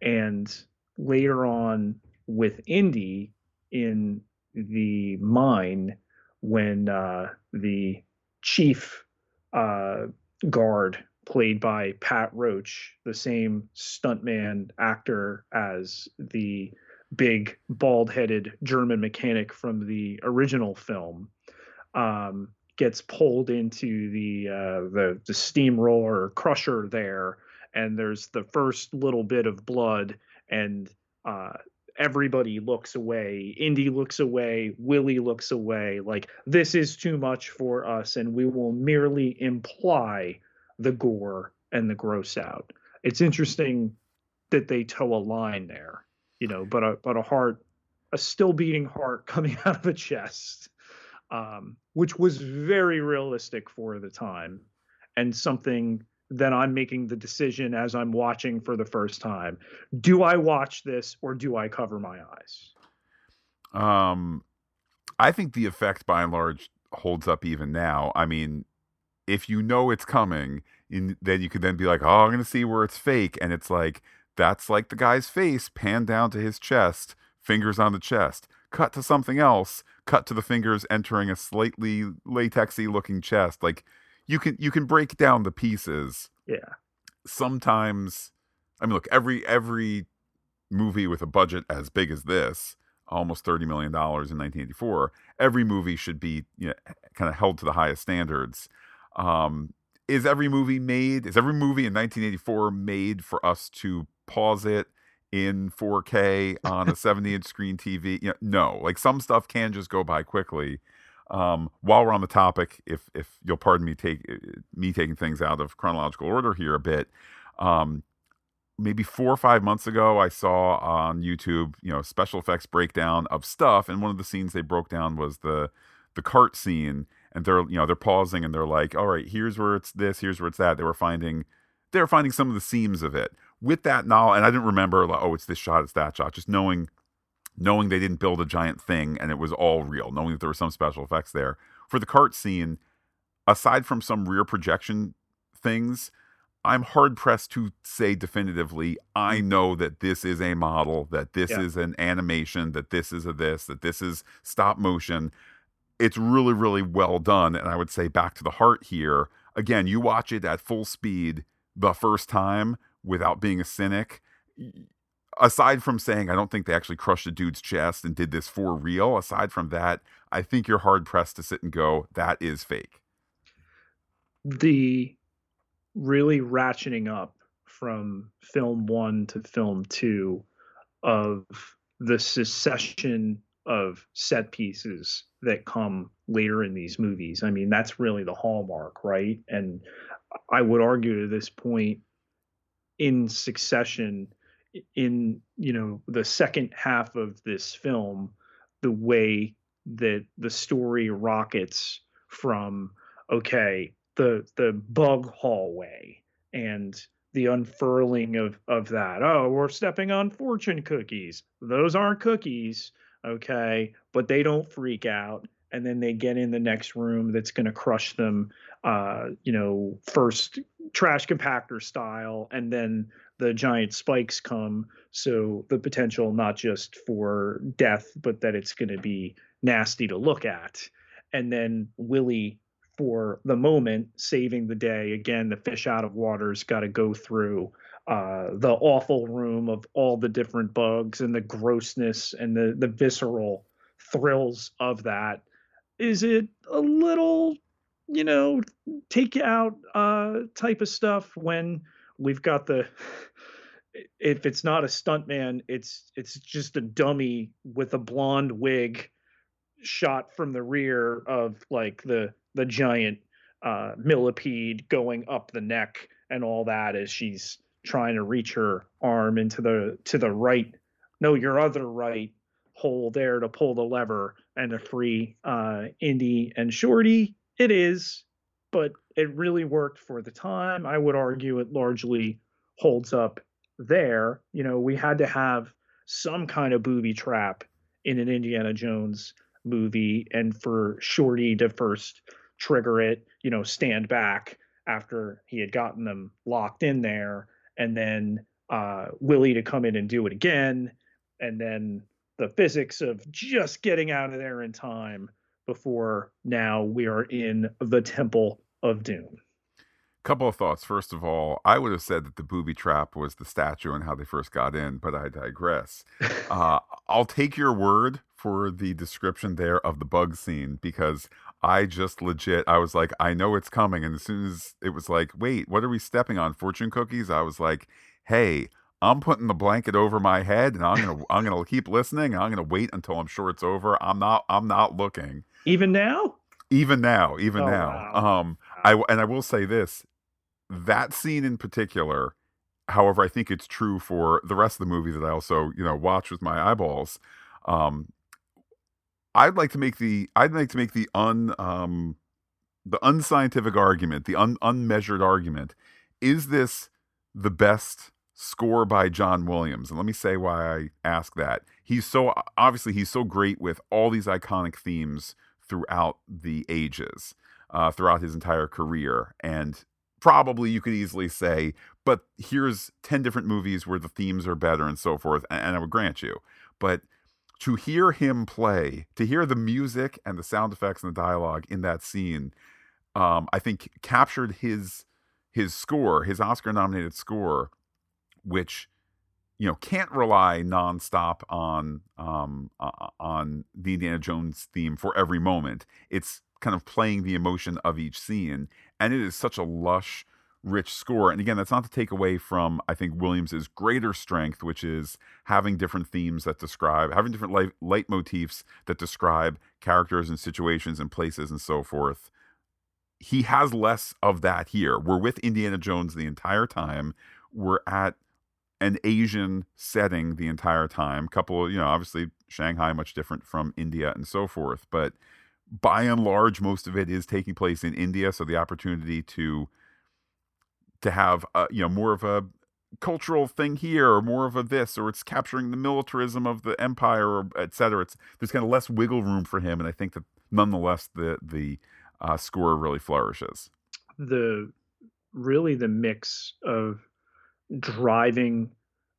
And later on with Indy in the mine when uh, the chief uh, guard, played by Pat Roach, the same stuntman actor as the big bald headed German mechanic from the original film, um, gets pulled into the, uh, the the steamroller crusher there, and there's the first little bit of blood, and uh, everybody looks away. Indy looks away. Willie looks away. Like, this is too much for us, and we will merely imply the gore and the gross out. It's interesting that they toe a line there, you know, but a but a heart a still beating heart coming out of a chest, um, which was very realistic for the time and something that I'm making the decision as I'm watching for the first time. Do I watch this or do I cover my eyes? Um, I think the effect by and large holds up even now. I mean, if you know it's coming, in, then you could then be like, oh, I'm going to see where it's fake. And it's like, that's like the guy's face panned down to his chest, fingers on the chest. Cut to something else, cut to the fingers entering a slightly latexy looking chest. Like you can you can break down the pieces. Yeah. Sometimes I mean look, every every movie with a budget as big as this, almost 30 million dollars in 1984, every movie should be you know, kind of held to the highest standards. Um, is every movie made? Is every movie in 1984 made for us to pause it in 4K on a 70 inch screen TV? You know, no, like some stuff can just go by quickly. Um, while we're on the topic, if if you'll pardon me take me taking things out of chronological order here a bit, um, maybe four or five months ago, I saw on YouTube, you know, special effects breakdown of stuff, and one of the scenes they broke down was the the cart scene, and they're you know they're pausing and they're like, all right, here's where it's this, here's where it's that. They were finding they were finding some of the seams of it with that knowledge, and I didn't remember like, oh, it's this shot, it's that shot. Just knowing knowing they didn't build a giant thing and it was all real, knowing that there were some special effects there. For the cart scene, aside from some rear projection things, I'm hard pressed to say definitively, I mm. know that this is a model, that this yeah. is an animation, that this is a this, that this is stop motion. It's really, really well done. And I would say back to the heart here. Again, you watch it at full speed the first time without being a cynic aside from saying I don't think they actually crushed a dude's chest and did this for real, aside from that, I think you're hard pressed to sit and go, that is fake. The really ratcheting up from film one to film two of the succession of set pieces that come later in these movies. I mean, that's really the hallmark, right? And I would argue to this point in succession in you know the second half of this film the way that the story rockets from okay the the bug hallway and the unfurling of of that. Oh we're stepping on fortune cookies. Those aren't cookies okay but they don't freak out. And then they get in the next room that's going to crush them uh you know first trash compactor style. And then the giant spikes come. So the potential not just for death, but that it's going to be nasty to look at. And then Willie, for the moment, saving the day. Again, the fish out of water's got to go through uh, the awful room of all the different bugs and the grossness and the the visceral thrills of that. Is it a little, you know, take out uh, type of stuff when we've got the if it's not a stuntman, it's it's just a dummy with a blonde wig shot from the rear of like the the giant uh, millipede going up the neck and all that as she's trying to reach her arm into the to the right no your other right hole there to pull the lever and to free uh, Indy and Shorty. It is, but it really worked for the time. I would argue it largely holds up there. You know, we had to have some kind of booby trap in an Indiana Jones movie, and for Shorty to first trigger it, you know, stand back after he had gotten them locked in there, and then uh, Willie to come in and do it again, and then the physics of just getting out of there in time before now we are in the Temple of Doom. Couple of thoughts. First of all, I would have said that the booby trap was the statue and how they first got in, but I digress. uh, I'll take your word for the description there of the bug scene because I just legit, I was like, I know it's coming. And as soon as it was like, wait, what are we stepping on? Fortune cookies? I was like, hey, I'm putting the blanket over my head and I'm gonna I'm gonna keep listening and I'm gonna wait until I'm sure it's over. I'm not I'm not looking. Even now? Even now, even oh, now. Wow. Um I and I will say this: that scene in particular. However, I think it's true for the rest of the movie that I also you know watch with my eyeballs. Um, I'd like to make the I'd like to make the un um, the unscientific argument, the un, unmeasured argument. Is this the best score by John Williams? And let me say why I ask that. He's so obviously he's so great with all these iconic themes throughout the ages, uh, throughout his entire career, and probably you could easily say, but here's 10 different movies where the themes are better and so forth. And, and I would grant you. But to hear him play, to hear the music and the sound effects and the dialogue in that scene, um, I think captured his his score, his Oscar nominated score, which you know can't rely nonstop on um, uh, on the Indiana Jones theme for every moment. It's kind of playing the emotion of each scene, and it is such a lush, rich score. And again, that's not to take away from I think Williams's greater strength, which is having different themes that describe, having different light, leitmotifs that describe characters and situations and places and so forth. He has less of that here. We're with Indiana Jones the entire time. We're at an Asian setting the entire time. Couple, you know, obviously Shanghai much different from India and so forth, but by and large, most of it is taking place in India. So the opportunity to to have a, you know more of a cultural thing here or more of a this or it's capturing the militarism of the empire or et cetera it's there's kind of less wiggle room for him and i think that nonetheless the the uh, score really flourishes the really the mix of driving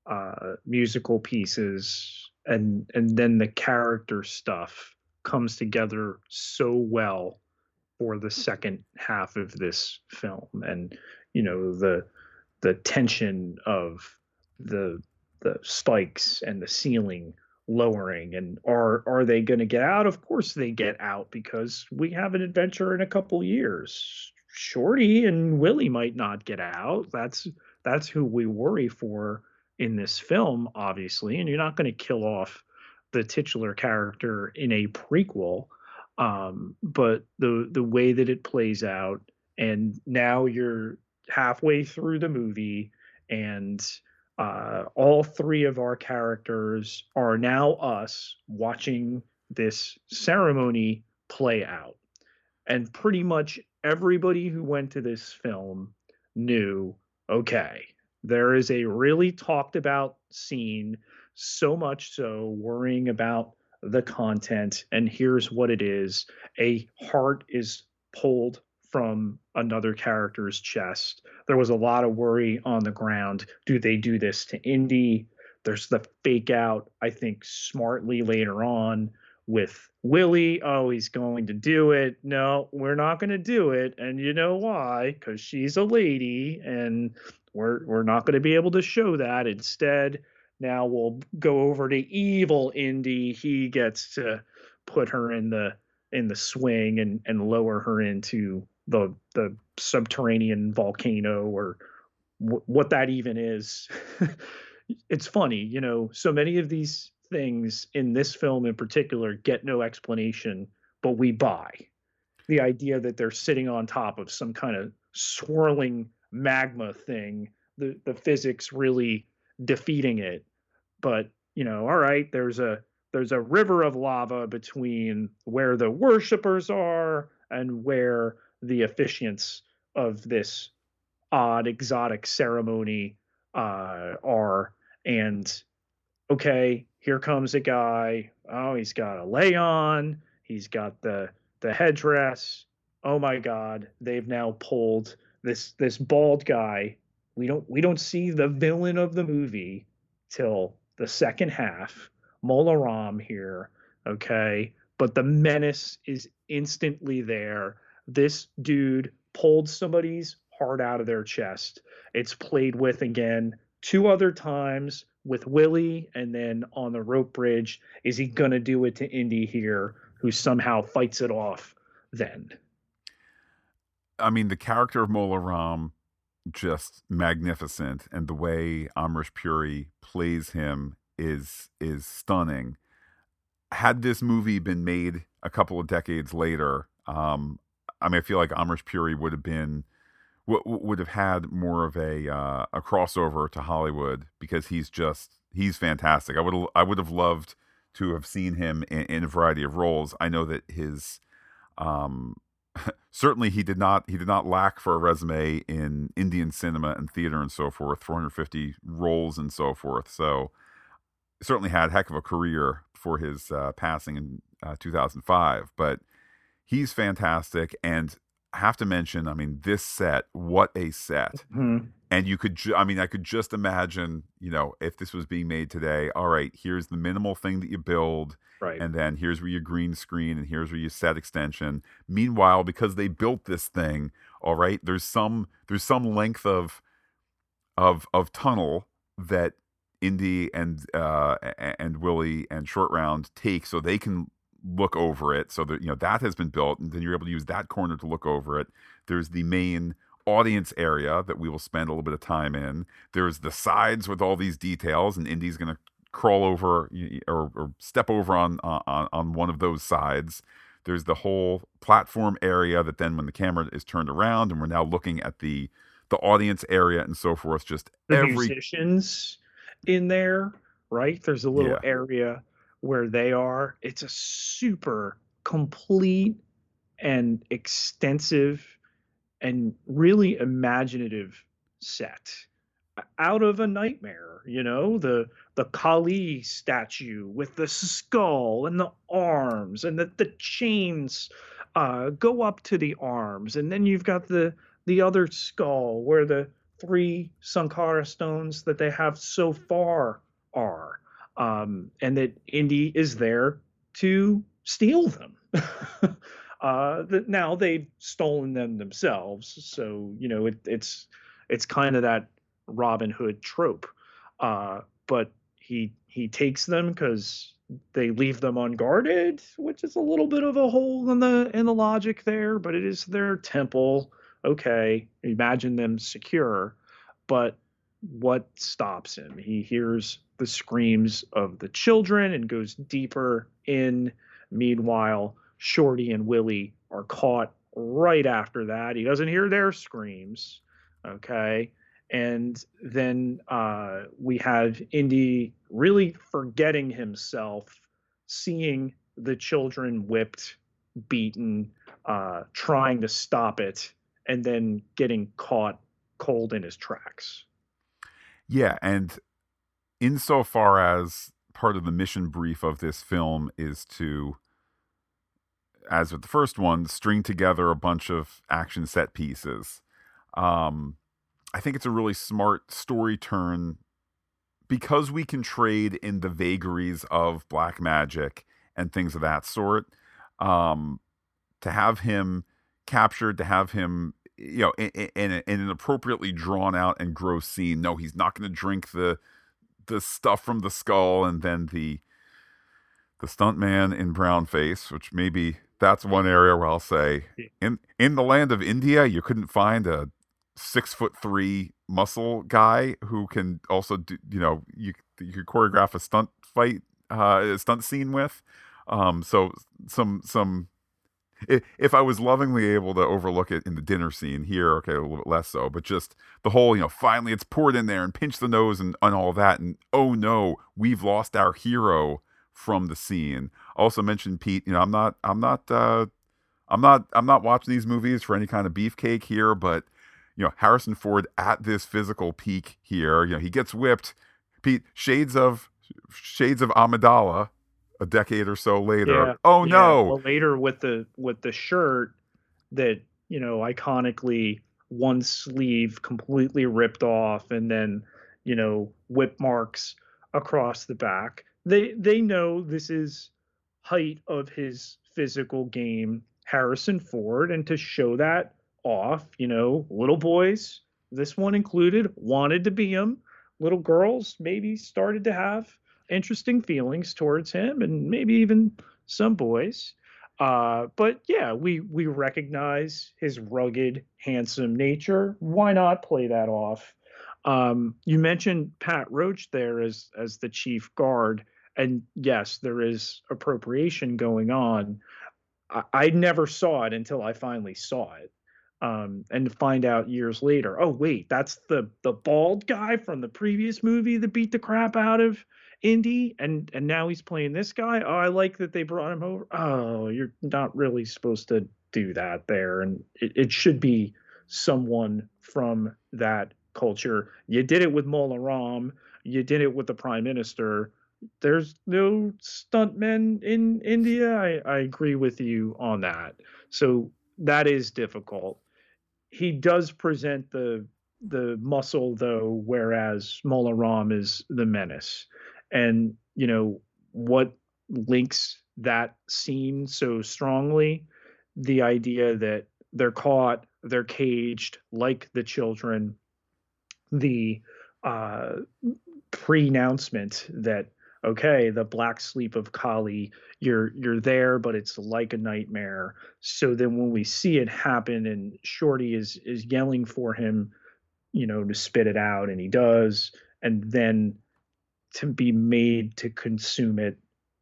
uh, musical pieces and and then the character stuff comes together so well for the mm-hmm. second half of this film. And you know the the tension of the the spikes and the ceiling lowering and are are they going to get out? Of course they get out because we have an adventure in a couple years. Shorty and willie might not get out. That's that's who we worry for in this film obviously and you're not going to kill off the titular character in a prequel um, but the the way that it plays out and now you're halfway through the movie and uh, all three of our characters are now us watching this ceremony play out. And pretty much everybody who went to this film knew okay there is a really talked about scene so much so worrying about the content and here's what it is. A heart is pulled from another character's chest. There was a lot of worry on the ground. Do they do this to indy? There's the fake out i think smartly later on with willie oh he's going to do it. No we're not going to do it. And you know why? Because she's a lady and we're we're not going to be able to show that. Instead now we'll go over to evil Indy. He gets to put her in the in the swing and and lower her into the the subterranean volcano or w- what that even is. it's funny, you know, so many of these things in this film in particular get no explanation, but we buy the idea that they're sitting on top of some kind of swirling magma thing, the the physics really defeating it but you know all right there's a there's a river of lava between where the worshippers are and where the officiants of this odd exotic ceremony uh, are. And okay here comes a guy. Oh he's got a lay on. He's got the the headdress. Oh my god they've now pulled this this bald guy. We don't we don't see the villain of the movie till the second half. Mola Ram here, okay? But the menace is instantly there. This dude pulled somebody's heart out of their chest. It's played with again two other times with Willie, and then on the rope bridge. Is he going to do it to Indy here, who somehow fights it off then? I mean, the character of Mola Ram just magnificent, and the way Amrish Puri plays him is is stunning. Had this movie been made a couple of decades later, um, I mean, I feel like Amrish Puri would have been would have had more of a uh, a crossover to Hollywood because he's just he's fantastic. I would I would have loved to have seen him in, in a variety of roles, I know that his um, certainly he did not he did not lack for a resume in Indian cinema and theater and so forth, 450 roles and so forth. So certainly had heck of a career for his uh, passing in uh, 2005. But he's fantastic, and have to mention, I mean, this set, what a set! Mm-hmm. And you could, ju- I mean, I could just imagine, you know, if this was being made today. All right, here's the minimal thing that you build Right. and then here's where you green screen and here's where you set extension meanwhile because they built this thing all right there's some there's some length of of of tunnel that indy and uh and willie and short round take so they can look over it so that you know that has been built and then you're able to use that corner to look over it there's the main audience area that we will spend a little bit of time in there's the sides with all these details and indy's going to crawl over or, or step over on, on on one of those sides. There's the whole platform area that then when the camera is turned around and we're now looking at the the audience area and so forth. Just the every musicians in there, right? There's a little Yeah. area where they are. It's a super complete and extensive and really imaginative set out of a nightmare you know? The the kali statue with the skull and the arms and the, the chains uh, go up to the arms and then you've got the the other skull where the three sankara stones that they have so far are um, and that indy is there to steal them uh, now they've stolen them themselves so you know it, it's it's kind of that Robin Hood trope. Uh, but he he takes them because they leave them unguarded, which is a little bit of a hole in the in the logic there. But it is their temple. Okay, imagine them secure, but what stops him? He hears the screams of the children and goes deeper in. Meanwhile, Shorty and Willie are caught right after that. He doesn't hear their screams. Okay and then uh, we have Indy really forgetting himself, seeing the children whipped, beaten, uh, trying to stop it, and then getting caught cold in his tracks. Yeah, and insofar as part of the mission brief of this film is to, as with the first one, string together a bunch of action set pieces. Um, I think it's a really smart story turn because we can trade in the vagaries of black magic and things of that sort. Um, to have him captured, to have him, you know, in, in, in an appropriately drawn out and gross scene. No, he's not going to drink the the stuff from the skull, and then the the stuntman in brown face, which maybe that's one area where I'll say in in the land of India, you couldn't find a six foot three muscle guy who can also do you know you you could choreograph a stunt fight uh a stunt scene with um so some some if, if I was lovingly able to overlook it in the dinner scene here, okay, a little bit less so, but just the whole, you know, finally it's poured in there and pinch the nose and, and all that. And oh no, we've lost our hero from the scene. Also mentioned Pete, you know, I'm not, I'm not, uh, I'm not, I'm not watching these movies for any kind of beefcake here, but you know, Harrison Ford at this physical peak here. You know, he gets whipped. Pete, shades of shades of Amidala a decade or so later. Yeah, oh yeah. no. Well, later with the with the shirt that you know iconically one sleeve completely ripped off and then you know whip marks across the back. They they know this is height of his physical game, Harrison Ford, and to show that off, you know, little boys, this one included, wanted to be him. Little girls maybe started to have interesting feelings towards him, and maybe even some boys. Uh, but yeah, we we recognize his rugged, handsome nature. Why not play that off? Um, you mentioned Pat Roach there as as the chief guard, and yes, there is appropriation going on. I, I never saw it until I finally saw it um, and to find out years later, oh wait, that's the the bald guy from the previous movie that beat the crap out of Indy, and and now he's playing this guy. Oh, I like that they brought him over. Oh, you're not really supposed to do that there, and it, it should be someone from that culture. You did it with Mola Ram. You did it with the prime minister. There's no stuntmen in India. I, I agree with you on that. So that is difficult. He does present the the muscle though, whereas Mola Ram is the menace. And you know what links that scene so strongly? The idea that they're caught, they're caged like the children. The uh, pre-announcement that okay, the black sleep of Kali, you're you're there, but it's like a nightmare. So then when we see it happen and Shorty is is yelling for him, you know, to spit it out, and he does, and then to be made to consume it,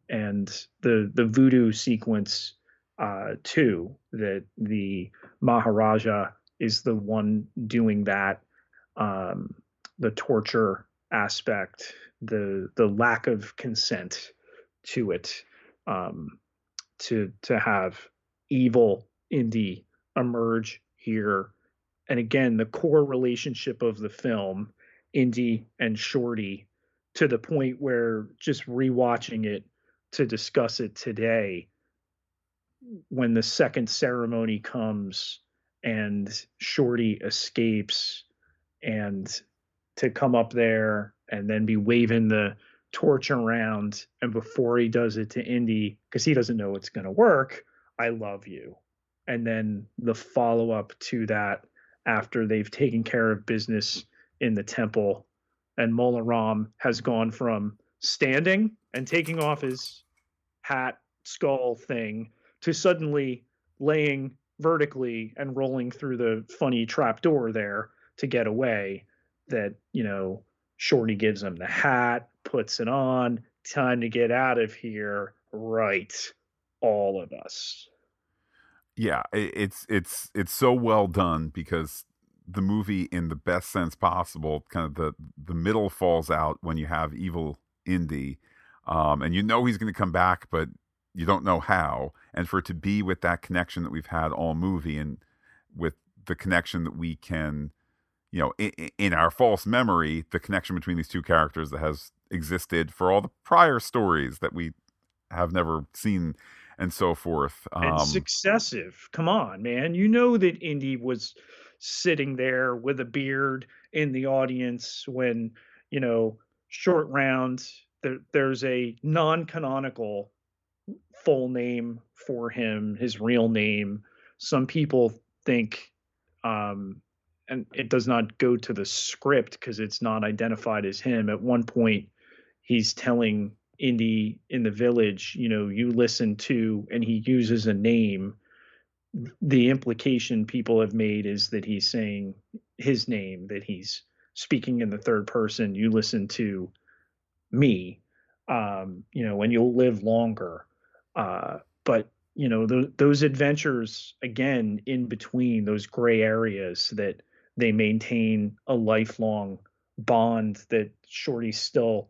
and the the voodoo sequence uh too, that the Maharaja is the one doing that, um, the torture aspect the the lack of consent to it um, to to have evil Indy emerge here. And again the core relationship of the film Indy and Shorty to the point where just rewatching it to discuss it today when the second ceremony comes and Shorty escapes and to come up there and then be waving the torch around. And before he does it to Indy because he doesn't know it's going to work I love you. And then the follow up to that after they've taken care of business in the temple and Mola Ram has gone from standing and taking off his hat skull thing to suddenly laying vertically and rolling through the funny trap door there to get away that you know Shorty gives him the hat, puts it on. Time to get out of here. Right. All of us. Yeah, it's it's it's so well done because the movie in the best sense possible, kind of the the middle falls out when you have evil Indy. Um, and you know he's going to come back, but you don't know how. And for it to be with that connection that we've had all movie and with the connection that we can you know, in, in, our false memory, the connection between these two characters that has existed for all the prior stories that we have never seen and so forth. Um, and successive. Come on, man. You know that Indy was sitting there with a beard in the audience when, you know, short round, there, there's a non canonical full name for him, his real name. Some people think um, and it does not go to the script because it's not identified as him. At one point, he's telling Indy in the village, you know, you listen to, and he uses a name. The implication people have made is that he's saying his name, that he's speaking in the third person. You listen to me, um, you know, and you'll live longer. Uh, but you know, the, those adventures again in between those gray areas that they maintain a lifelong bond that Shorty's still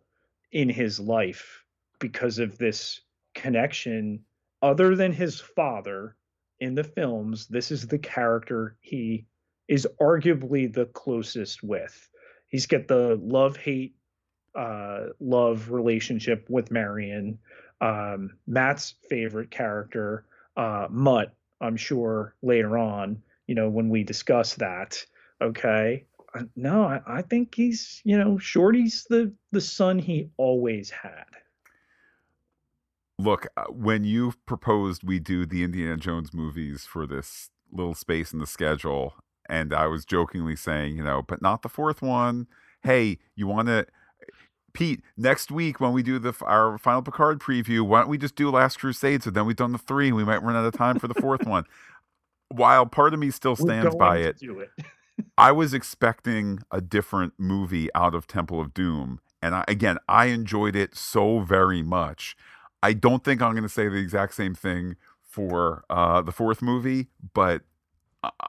in his life because of this connection. Other than his father in the films, this is the character he is arguably the closest with. He's got the love hate uh, love relationship with Marion. Um, Matt's favorite character, uh, Mutt, I'm sure later on, you know, when we discuss that. Okay. Uh, no, I, I think he's, you know, Shorty's the the son he always had. Look, uh, when you proposed we do the Indiana Jones movies for this little space in the schedule, and I was jokingly saying, you know, but not the fourth one. Hey, you want to, Pete? Next week when we do the our final Picard preview, why don't we just do Last Crusade? So then we've done the three, and we might run out of time for the fourth one. While part of me still stands by it, it. I was expecting a different movie out of Temple of Doom. And I, again, I enjoyed it so very much. I don't think I'm going to say the exact same thing for uh, the fourth movie, but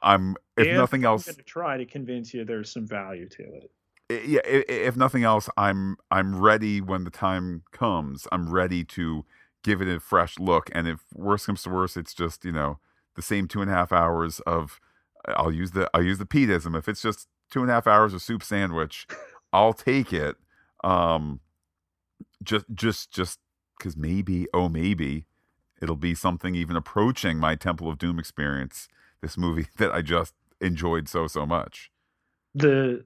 I'm, if nothing else, I'm going to try to convince you there's some value to it. yeah, if nothing else, I'm I'm ready when the time comes. I'm ready to give it a fresh look. And if worse comes to worse, it's just you know the same two and a half hours of I'll use the I'll use the Peteism. If it's just two and a half hours of soup sandwich, I'll take it. Um, just just just because maybe oh maybe it'll be something even approaching my Temple of Doom experience. This movie that I just enjoyed so so much. The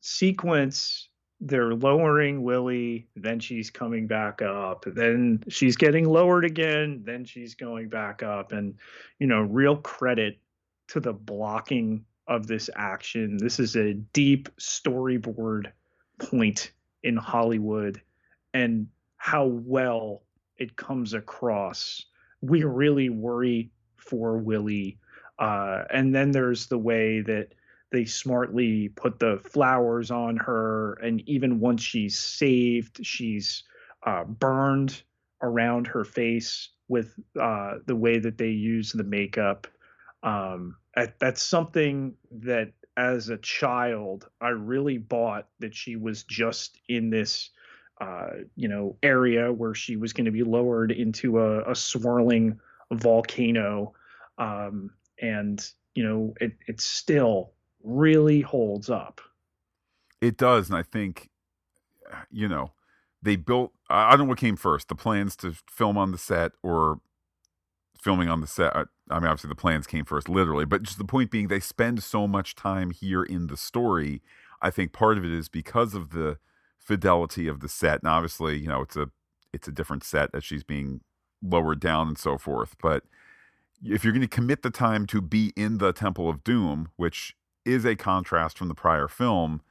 sequence they're lowering Willie, then she's coming back up, then she's getting lowered again, then she's going back up. And, you know, real credit to the blocking of this action. This is a deep storyboard point in Hollywood and how well it comes across. We really worry for Willie. Uh, and then there's the way that they smartly put the flowers on her. And even once she's saved, she's uh, burned around her face with uh, the way that they use the makeup. Um, that's something that as a child, I really bought that she was just in this, uh, you know, area where she was going to be lowered into a, a swirling volcano. Um, and, you know, it, it still really holds up. It does. And I think, you know, they built, I don't know what came first the plans to film on the set or filming on the set. I, I mean, obviously the plans came first, literally, but just the point being, they spend so much time here in the story. I think part of it is because of the fidelity of the set, and obviously, you know, it's a it's a different set as she's being lowered down and so forth. But if you're going to commit the time to be in the Temple of Doom, which is a contrast from the prior film,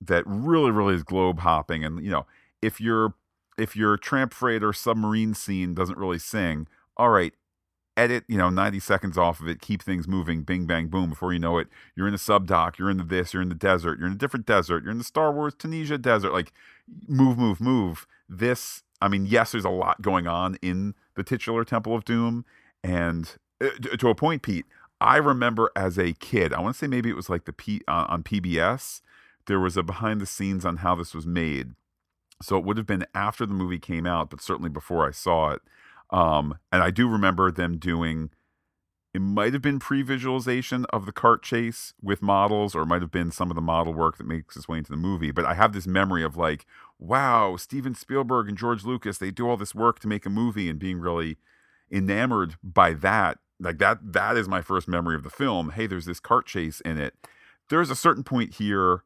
that really, really is globe hopping, and you know, if your if your tramp freighter submarine scene doesn't really sing, all right, edit, you know, 90 seconds off of it, keep things moving, bing, bang, boom. Before you know it, you're in a sub dock, you're in the this, you're in the desert, you're in a different desert, you're in the Star Wars Tunisia desert. Like, move, move, move. This, I mean, yes, there's a lot going on in the titular Temple of Doom. And uh, to a point, Pete, I remember as a kid, I want to say maybe it was like the P uh, on PBS, there was a behind the scenes on how this was made. So it would have been after the movie came out, but certainly before I saw it um, and I do remember them doing it might have been pre-visualization of the cart chase with models or it might have been some of the model work that makes its way into the movie but i have this memory of like wow steven spielberg and george lucas they do all this work to make a movie and being really enamored by that. Like that that is my first memory of the film. Hey there's this cart chase in it. There's a certain point here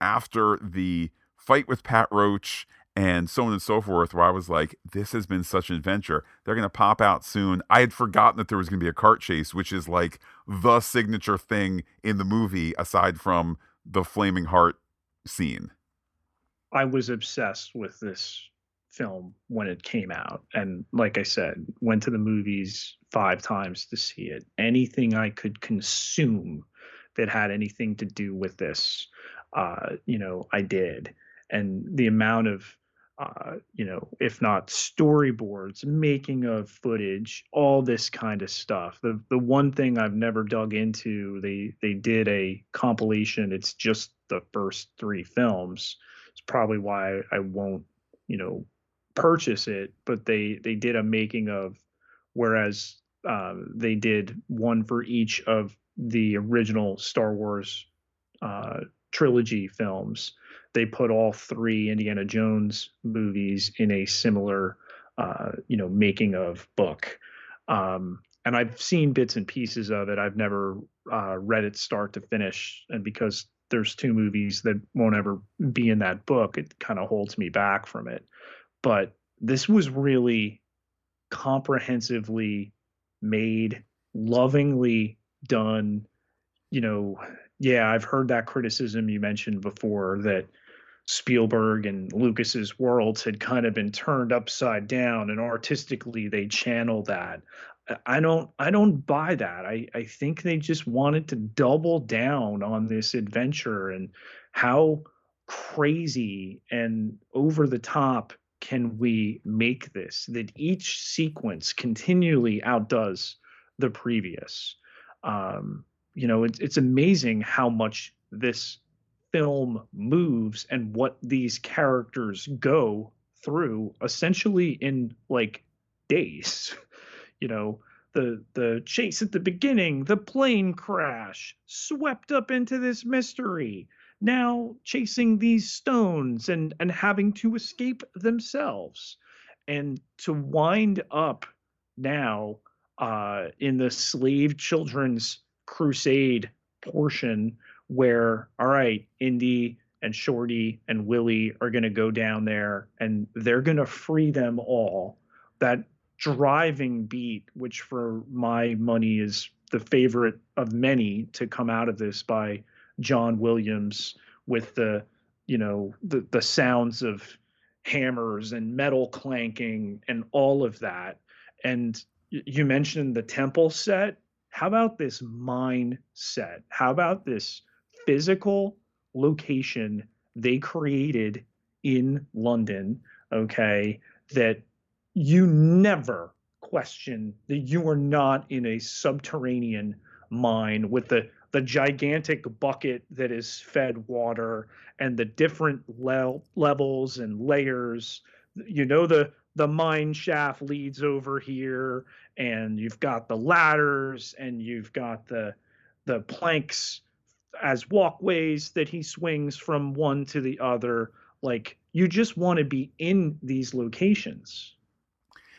after the fight with pat roach and so on and so forth, where I was like, this has been such an adventure. They're going to pop out soon. I had forgotten that there was going to be a cart chase, which is like the signature thing in the movie, aside from the flaming heart scene. I was obsessed with this film when it came out. And like I said, went to the movies five times to see it. Anything I could consume that had anything to do with this, uh, you know, I did. And the amount of uh, you know, if not storyboards, making of footage, all this kind of stuff. The the one thing I've never dug into, they they did a compilation. It's just the first three films. It's probably why I won't, you know, purchase it. But they they did a making of, whereas uh, they did one for each of the original Star Wars uh, trilogy films they put all three Indiana Jones movies in a similar, uh, you know, making of book. Um, and I've seen bits and pieces of it. I've never uh, read it start to finish, and because there's two movies that won't ever be in that book, it kind of holds me back from it. But this was really comprehensively made, lovingly done. You know, yeah, I've heard that criticism you mentioned before that Spielberg and Lucas's worlds had kind of been turned upside down and artistically they channel that. I don't I don't buy that. I, I think they just wanted to double down on this adventure and how crazy and over the top can we make this that each sequence continually outdoes the previous. Um, you know, it's it's amazing how much this film moves and what these characters go through essentially in like days. You know the the chase at the beginning the plane crash swept up into this mystery now chasing these stones and and having to escape themselves. And to wind up now uh in the slave children's crusade portion where all right indy and shorty and willie are going to go down there and they're going to free them all. That driving beat which for my money is the favorite of many to come out of this by john williams with the you know the the sounds of hammers and metal clanking and all of that. And you mentioned the temple set. How about this mine set how about this physical location they created in London, okay, that you never question that you are not in a subterranean mine with the the gigantic bucket that is fed water and the different le- levels and layers. You know the the mine shaft leads over here and you've got the ladders and you've got the the planks as walkways that he swings from one to the other. Like you just want to be in these locations.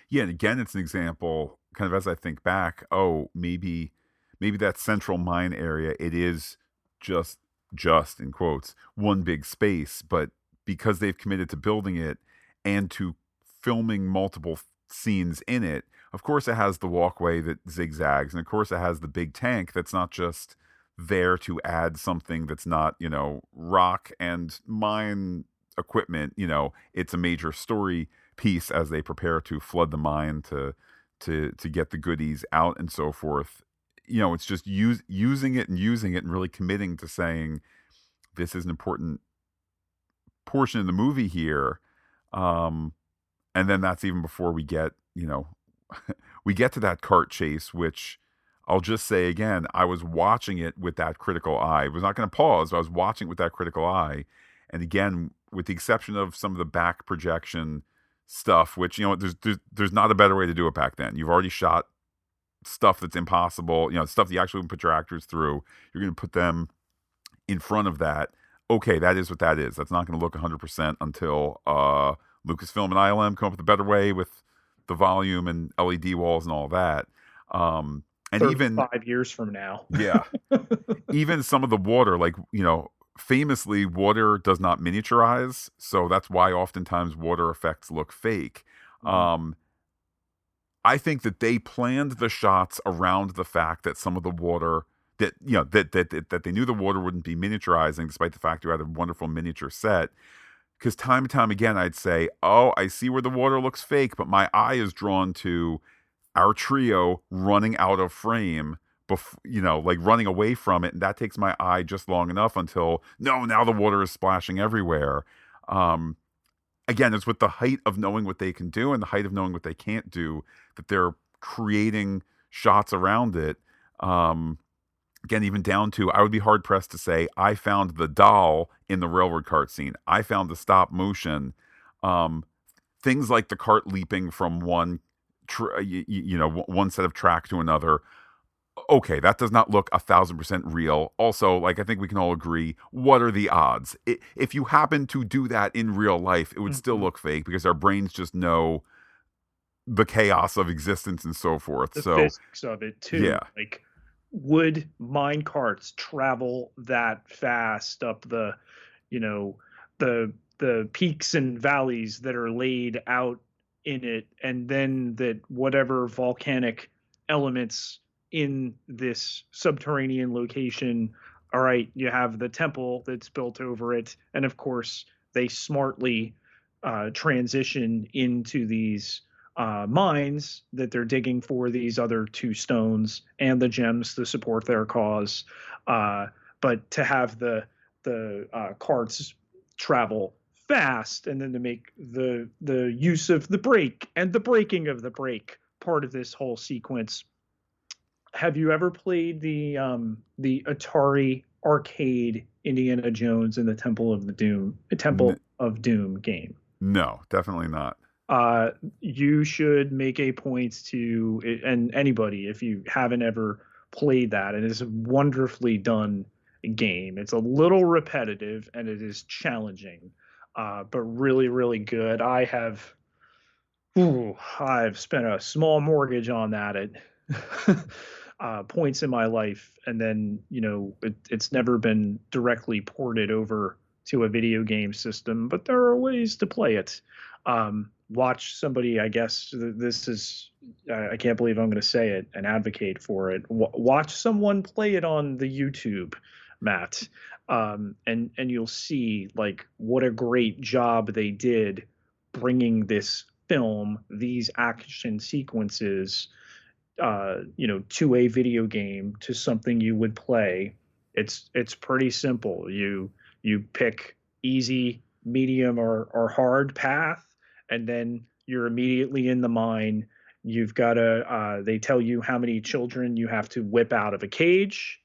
Yeah, and again, it's an example. Kind of as I think back, oh, maybe, maybe that central mine area, it is just, just in quotes, one big space, but because they've committed to building it and to filming multiple scenes in it, of course, it has the walkway that zigzags, and of course, it has the big tank that's not just there to add something that's not, you know, rock and mine equipment. You know, it's a major story piece as they prepare to flood the mine to to to get the goodies out and so forth. You know, it's just use, using it and using it and really committing to saying this is an important portion of the movie here. Um, and then that's even before we get, you know, we get to that cart chase, which I'll just say again, I was watching it with that critical eye. I was not going to pause. I was watching it with that critical eye. And again, with the exception of some of the back projection stuff, which, you know, there's, there's, there's not a better way to do it back then. You've already shot stuff that's impossible, you know, stuff that you actually put your actors through. You're going to put them in front of that. Okay, that is what that is. That's not going to look 100% until uh, Lucasfilm and ILM come up with a better way with the volume and LED walls and all that. Um, and even five years from now. Yeah. Even some of the water like you know famously water does not miniaturize so that's why oftentimes water effects look fake. Mm-hmm. um i think that they planned the shots around the fact that some of the water that you know that that that, that they knew the water wouldn't be miniaturizing despite the fact you had a wonderful miniature set. Because time and time again i'd say oh i see where the water looks fake but my eye is drawn to our trio running out of frame before you know like running away from it and that takes my eye just long enough until no now the water is splashing everywhere. Um again it's with the height of knowing what they can do and the height of knowing what they can't do that they're creating shots around it. Um again even down to i would be hard pressed to say i found the doll in the railroad cart scene. I found the stop motion. Um things like the cart leaping from one tr- you, you know one set of track to another okay, that does not look a thousand percent real. Also, like I think we can all agree, what are the odds? It, if you happen to do that in real life, it would mm-hmm. still look fake because our brains just know the chaos of existence and so forth. The so physics of it too. Yeah. Like would mine carts travel that fast up the, you know, the the peaks and valleys that are laid out in it, and then that whatever volcanic elements in this subterranean location. All right, you have the temple that's built over it, and of course they smartly uh, transition into these uh, mines that they're digging for these other two stones and the gems to support their cause. Uh, but to have the the uh, carts travel fast and then to make the the use of the brake and the breaking of the brake part of this whole sequence have you ever played the um the atari arcade Indiana Jones and the Temple of the Doom, Temple N- of Doom game? No, definitely not. Uh, you should make a point to, and anybody, if you haven't ever played that, And it is a wonderfully done game. It's a little repetitive and it is challenging, uh, but really, really good. I have, ooh, I've spent a small mortgage on that at uh, points in my life, and then you know it, it's never been directly ported over to a video game system, but there are ways to play it. Um, watch somebody, I guess this is, I can't believe I'm going to say it and advocate for it. Watch someone play it on the YouTube, Matt, um, and and you'll see like what a great job they did bringing this film, these action sequences, uh, you know, to a video game, to something you would play. It's it's pretty simple. You you pick easy, medium, or or hard path, and then you're immediately in the mine. You've got to. Uh, they tell you how many children you have to whip out of a cage.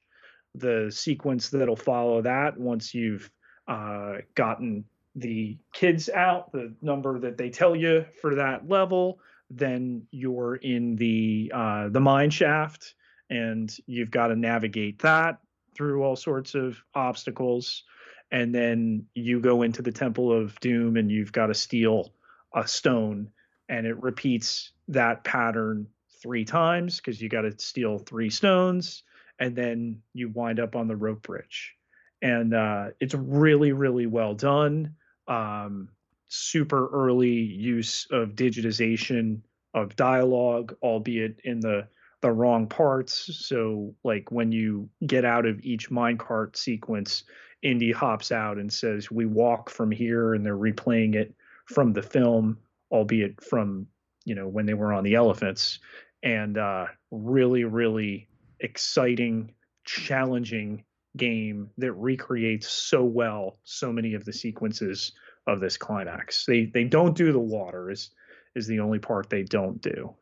The sequence that'll follow that once you've uh, gotten the kids out, the number that they tell you for that level, then you're in the uh, the mine shaft, and you've got to navigate that through all sorts of obstacles. And then you go into the temple of doom and you've got to steal a stone and it repeats that pattern three times because you got to steal three stones and then you wind up on the rope bridge. And uh, it's really really well done. Um, super early use of digitization of dialogue albeit in the the wrong parts. So like when you get out of each minecart sequence Indy hops out and says, "We walk from here," and they're replaying it from the film, albeit from you know when they were on the elephants, and uh, really, really exciting, mm-hmm. challenging game that recreates so well so many of the sequences of this climax. They they don't do the water is is the only part they don't do.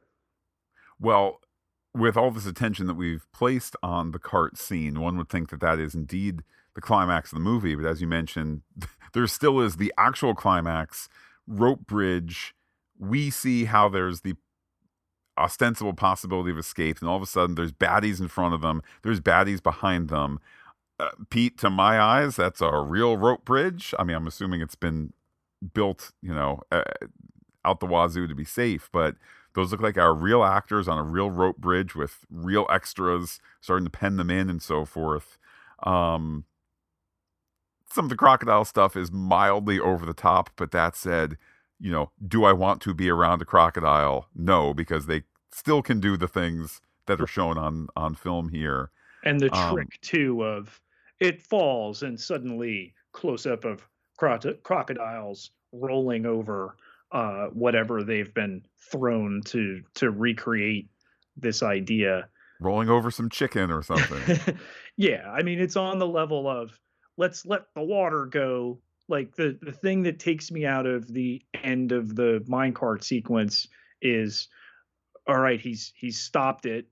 Well, with all this attention that we've placed on the cart scene, one would think that that is indeed the climax of the movie. But as you mentioned, there still is the actual climax rope bridge. We see how there's the ostensible possibility of escape, and all of a sudden there's baddies in front of them, there's baddies behind them. Uh, Pete, to my eyes, that's a real rope bridge. I mean, I'm assuming it's been built, you know, uh, out the wazoo to be safe, but those look like our real actors on a real rope bridge with real extras starting to pen them in and so forth. Um, some of the crocodile stuff is mildly over the top, but that said, you know, do I want to be around a crocodile? No, because they still can do the things that are shown on on film here. And the um, trick too of it falls and suddenly close up of cro- crocodiles rolling over uh, whatever they've been thrown to to recreate this idea. Rolling over some chicken or something. yeah, I mean it's on the level of let's let the water go like the the thing that takes me out of the end of the minecart sequence is all right he's he's stopped it.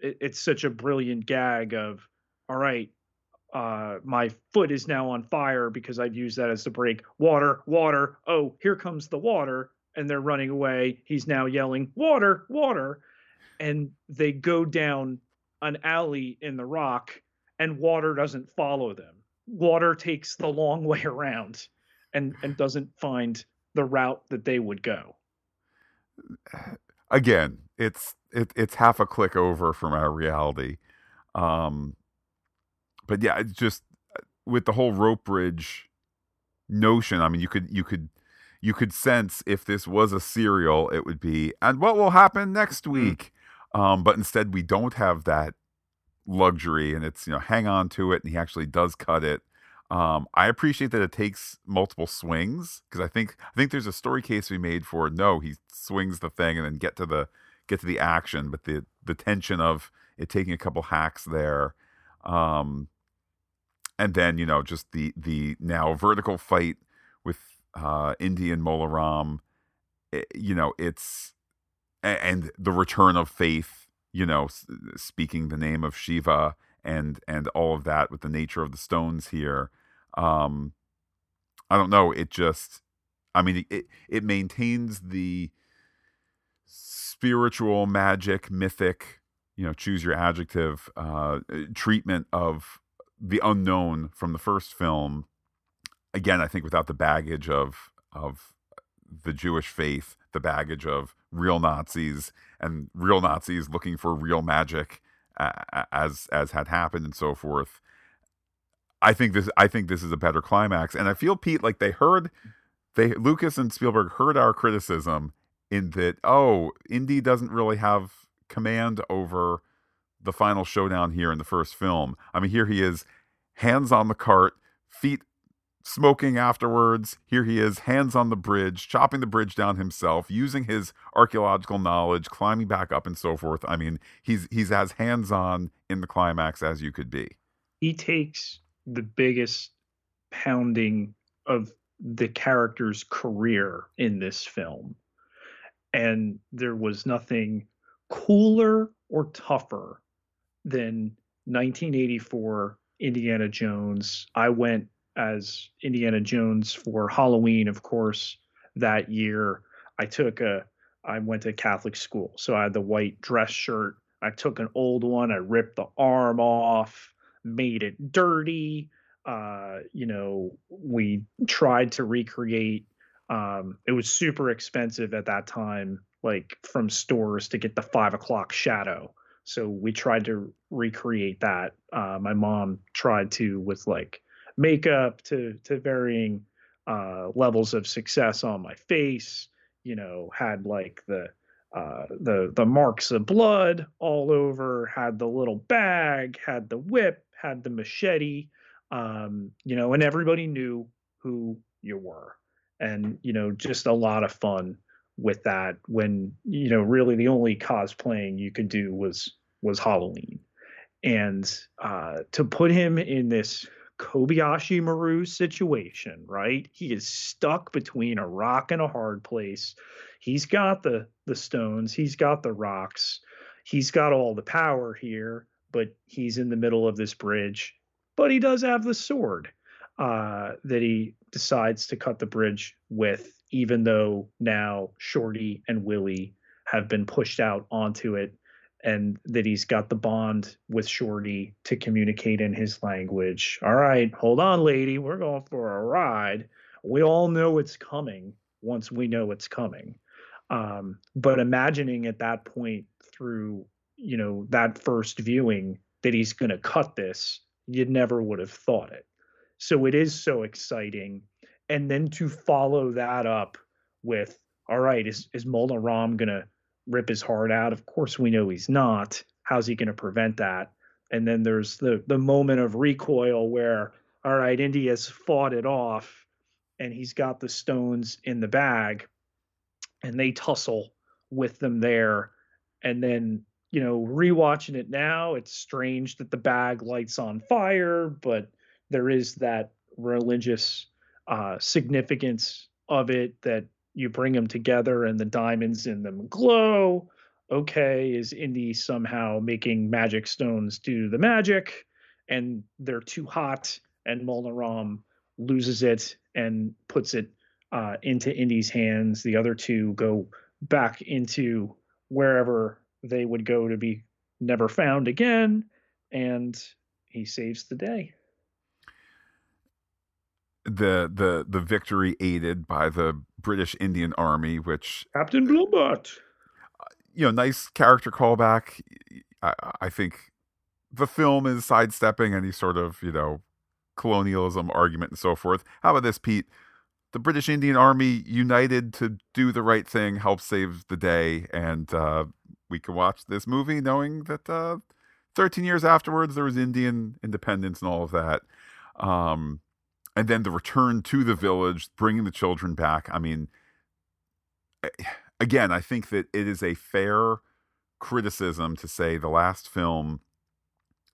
it it's such a brilliant gag of all right uh, my foot is now on fire because I've used that as the brake. Water, water. Oh, here comes the water. And they're running away. He's now yelling, water, water. And they go down an alley in the rock, and water doesn't follow them water takes the long way around and and doesn't find the route that they would go again it's it, it's half a click over from our reality. Um but yeah it's just uh, with the whole rope bridge notion i mean you could you could you could sense if this was a serial it would be and what will happen next mm-hmm. week? Um but instead we don't have that luxury and it's you know hang on to it and he actually does cut it um, I appreciate that it takes multiple swings because I think I think there's a story case we made for no, he swings the thing and then get to the get to the action, but the the tension of it taking a couple hacks there, um, and then you know just the the now vertical fight with uh, Indian Mola Ram, it, eh, you know it's and the return of faith you know, speaking the name of Shiva and and all of that with the nature of the stones here. Um, I don't know. It just, I mean, it it maintains the spiritual, magic, mythic, you know, choose your adjective, uh, treatment of the unknown from the first film. Again, I think without the baggage of of the Jewish faith, the baggage of real Nazis and real Nazis looking for real magic, uh, as as had happened and so forth. I think this I think this is a better climax, and I feel Pete like they heard they Lucas and Spielberg heard our criticism in that oh Indy doesn't really have command over the final showdown here in the first film. I mean here he is hands on the cart, feet smoking afterwards. Here he is, hands on the bridge, chopping the bridge down himself, using his archaeological knowledge, climbing back up and so forth. I mean, he's he's as hands on in the climax as you could be. He takes the biggest pounding of the character's career in this film. And there was nothing cooler or tougher than 1984 Indiana Jones. I went as Indiana Jones for Halloween, of course, that year. I took a I went to Catholic school, so I had the white dress shirt. I took an old one, I ripped the arm off, made it dirty. Uh, you know, we tried to recreate. Um, it was super expensive at that time, like from stores to get the five o'clock shadow. So we tried to recreate that. Uh, my mom tried to with like makeup to to varying uh, levels of success on my face. You know, had like the uh, the the marks of blood all over. Had the little bag. Had the whip. Had the machete. Um, you know, and everybody knew who you were, and you know, just a lot of fun with that. When you know, really the only cosplaying you could do was was Halloween, and uh, to put him in this Kobayashi Maru situation, right? He is stuck between a rock and a hard place. He's got the the stones, he's got the rocks, he's got all the power here, but he's in the middle of this bridge. But he does have the sword uh, that he decides to cut the bridge with, even though now Shorty and Willie have been pushed out onto it and that he's got the bond with Shorty to communicate in his language. All right, hold on, lady. We're going for a ride. We all know it's coming once we know it's coming. Um, but imagining at that point through, you know, that first viewing that he's going to cut this, you never would have thought it. So it is so exciting. And then to follow that up with, all right, is, is Ram going to rip his heart out. Of course, we know he's not. How's he going to prevent that? And then there's the the moment of recoil where, all right, Indy has fought it off, and he's got the stones in the bag, and they tussle with them there, and then you know, rewatching it now, it's strange that the bag lights on fire, but there is that religious uh, significance of it that you bring them together and the diamonds in them glow. Okay, is Indy somehow making magic stones do the magic and they're too hot and Mola Ram loses it and puts it uh, into Indy's hands. The other two go back into wherever they would go to be never found again and he saves the day the the the victory aided by the British Indian Army, which Captain Blumburtt. You know, nice character callback. I, I think the film is sidestepping any sort of you know colonialism argument and so forth. How about this, Pete? The British Indian Army united to do the right thing, help save the day, and uh, we can watch this movie knowing that uh, 13 years afterwards there was Indian independence and all of that. Um, and then the return to the village, bringing the children back. I mean, eh, again, I think that it is a fair criticism to say the last film,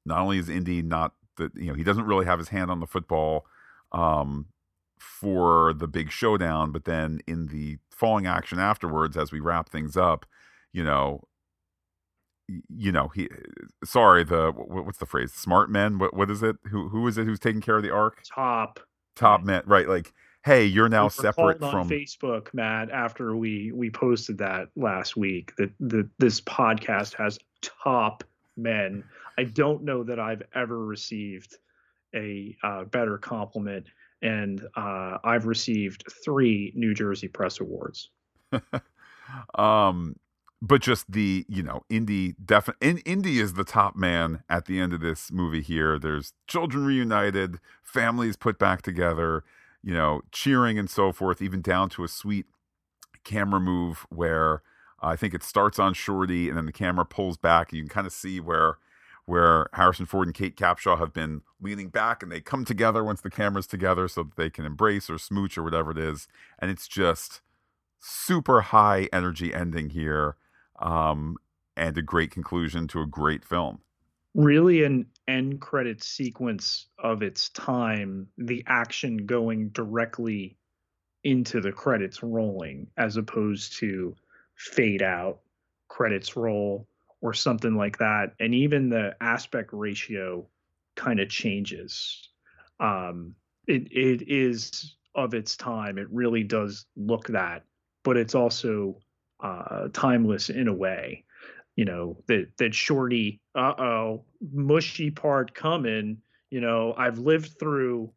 not only is Indy not that you know he doesn't really have his hand on the football um, for the big showdown, but then in the falling action afterwards, as we wrap things up, you know, you know he sorry the what's the phrase smart men what what is it who who is it who's taking care of the ark top top man, right? Like, hey, you're now We separate from. Facebook, Matt, after we we posted that last week that the this podcast has top men. I don't know that I've ever received a uh, better compliment, and uh, I've received three New Jersey Press Awards. um, but just the you know, Indy definitely. In, Indy is the top man at the end of this movie. Here, there's children reunited, families put back together, you know, cheering and so forth, even down to a sweet camera move where uh, I think it starts on Shorty and then the camera pulls back. You can kind of see where where Harrison Ford and Kate Capshaw have been leaning back and they come together once the camera's together so that they can embrace or smooch or whatever it is. And it's just super high energy ending here um, and a great conclusion to a great film. Really, an end credit sequence of its time, the action going directly into the credits rolling as opposed to fade out, credits roll, or something like that. And even the aspect ratio kind of changes. Um, it it is of its time. It really does look that, but it's also uh, timeless in a way. You know that that Shorty, uh oh, mushy part coming. You know I've lived through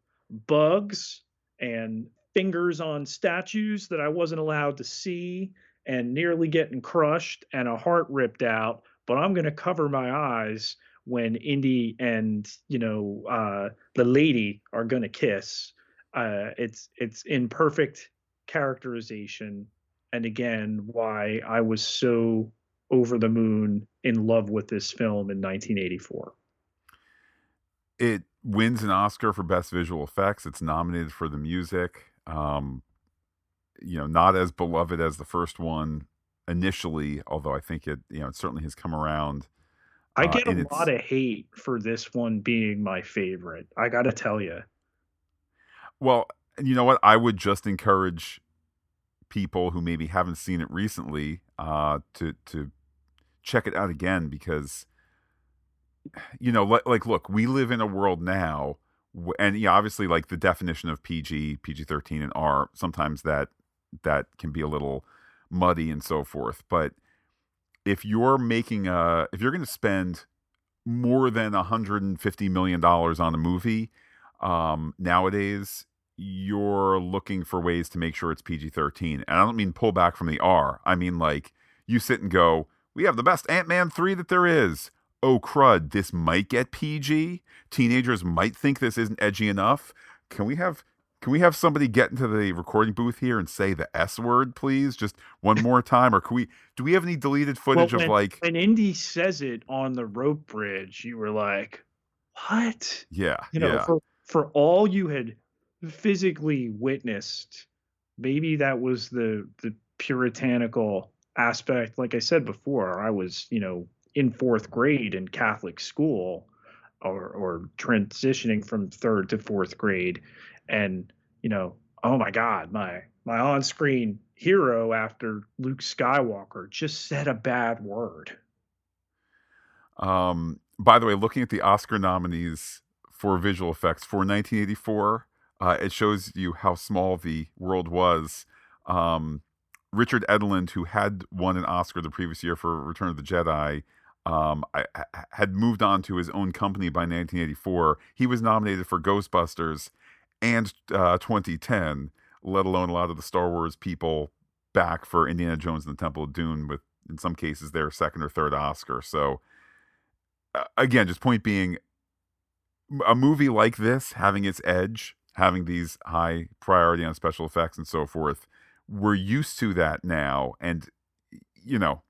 bugs and fingers on statues that I wasn't allowed to see and nearly getting crushed and a heart ripped out but I'm to cover my eyes when Indy and you know uh, the lady are to kiss. Uh, it's it's in perfect characterization, and again, why I was so over the moon in love with this film in 1984. It wins an Oscar for Best Visual Effects. It's nominated for the music. Um, you know, not as beloved as the first one initially, although I think it, you know, it certainly has come around. I uh, get a lot of hate for this one being my favorite. I got to tell you. Well, you know what? I would just encourage people who maybe haven't seen it recently uh, to to check it out again because you know, like, like look, we live in a world now, and yeah, obviously, like the definition of PG, PG thirteen, and R, sometimes that that can be a little muddy and so forth. But if you're making a, if you're going to spend more than 150 million dollars on a movie um, nowadays, you're looking for ways to make sure it's PG 13. And I don't mean pull back from the R. I mean, like, you sit and go, we have the best Ant Man 3 that there is. Oh, crud, this might get PG. Teenagers might think this isn't edgy enough. Can we have. Can we have somebody get into the recording booth here and say the S word, please, just one more time? Or can we? Do we have any deleted footage when, of like? when Indy says it on the rope bridge, you were like, "What?" Yeah, You know, yeah. for for all you had physically witnessed, maybe that was the the puritanical aspect. Like I said before, I was you know in fourth grade in Catholic school, or or transitioning from third to fourth grade, and you know, oh my God, my my on screen hero after Luke Skywalker just said a bad word. Um, by the way, looking at the Oscar nominees for visual effects for 1984, uh, it shows you how small the world was. Um, Richard Edlund, who had won an Oscar the previous year for Return of the Jedi, um, I, I- had moved on to his own company by 1984. He was nominated for Ghostbusters and uh, 2010, let alone a lot of the Star Wars people back for Indiana Jones and the Temple of Doom, with in some cases their second or third Oscar. So uh, again, just point being, a movie like this having its edge, having these high priority on special effects and so forth, we're used to that now. And, you know,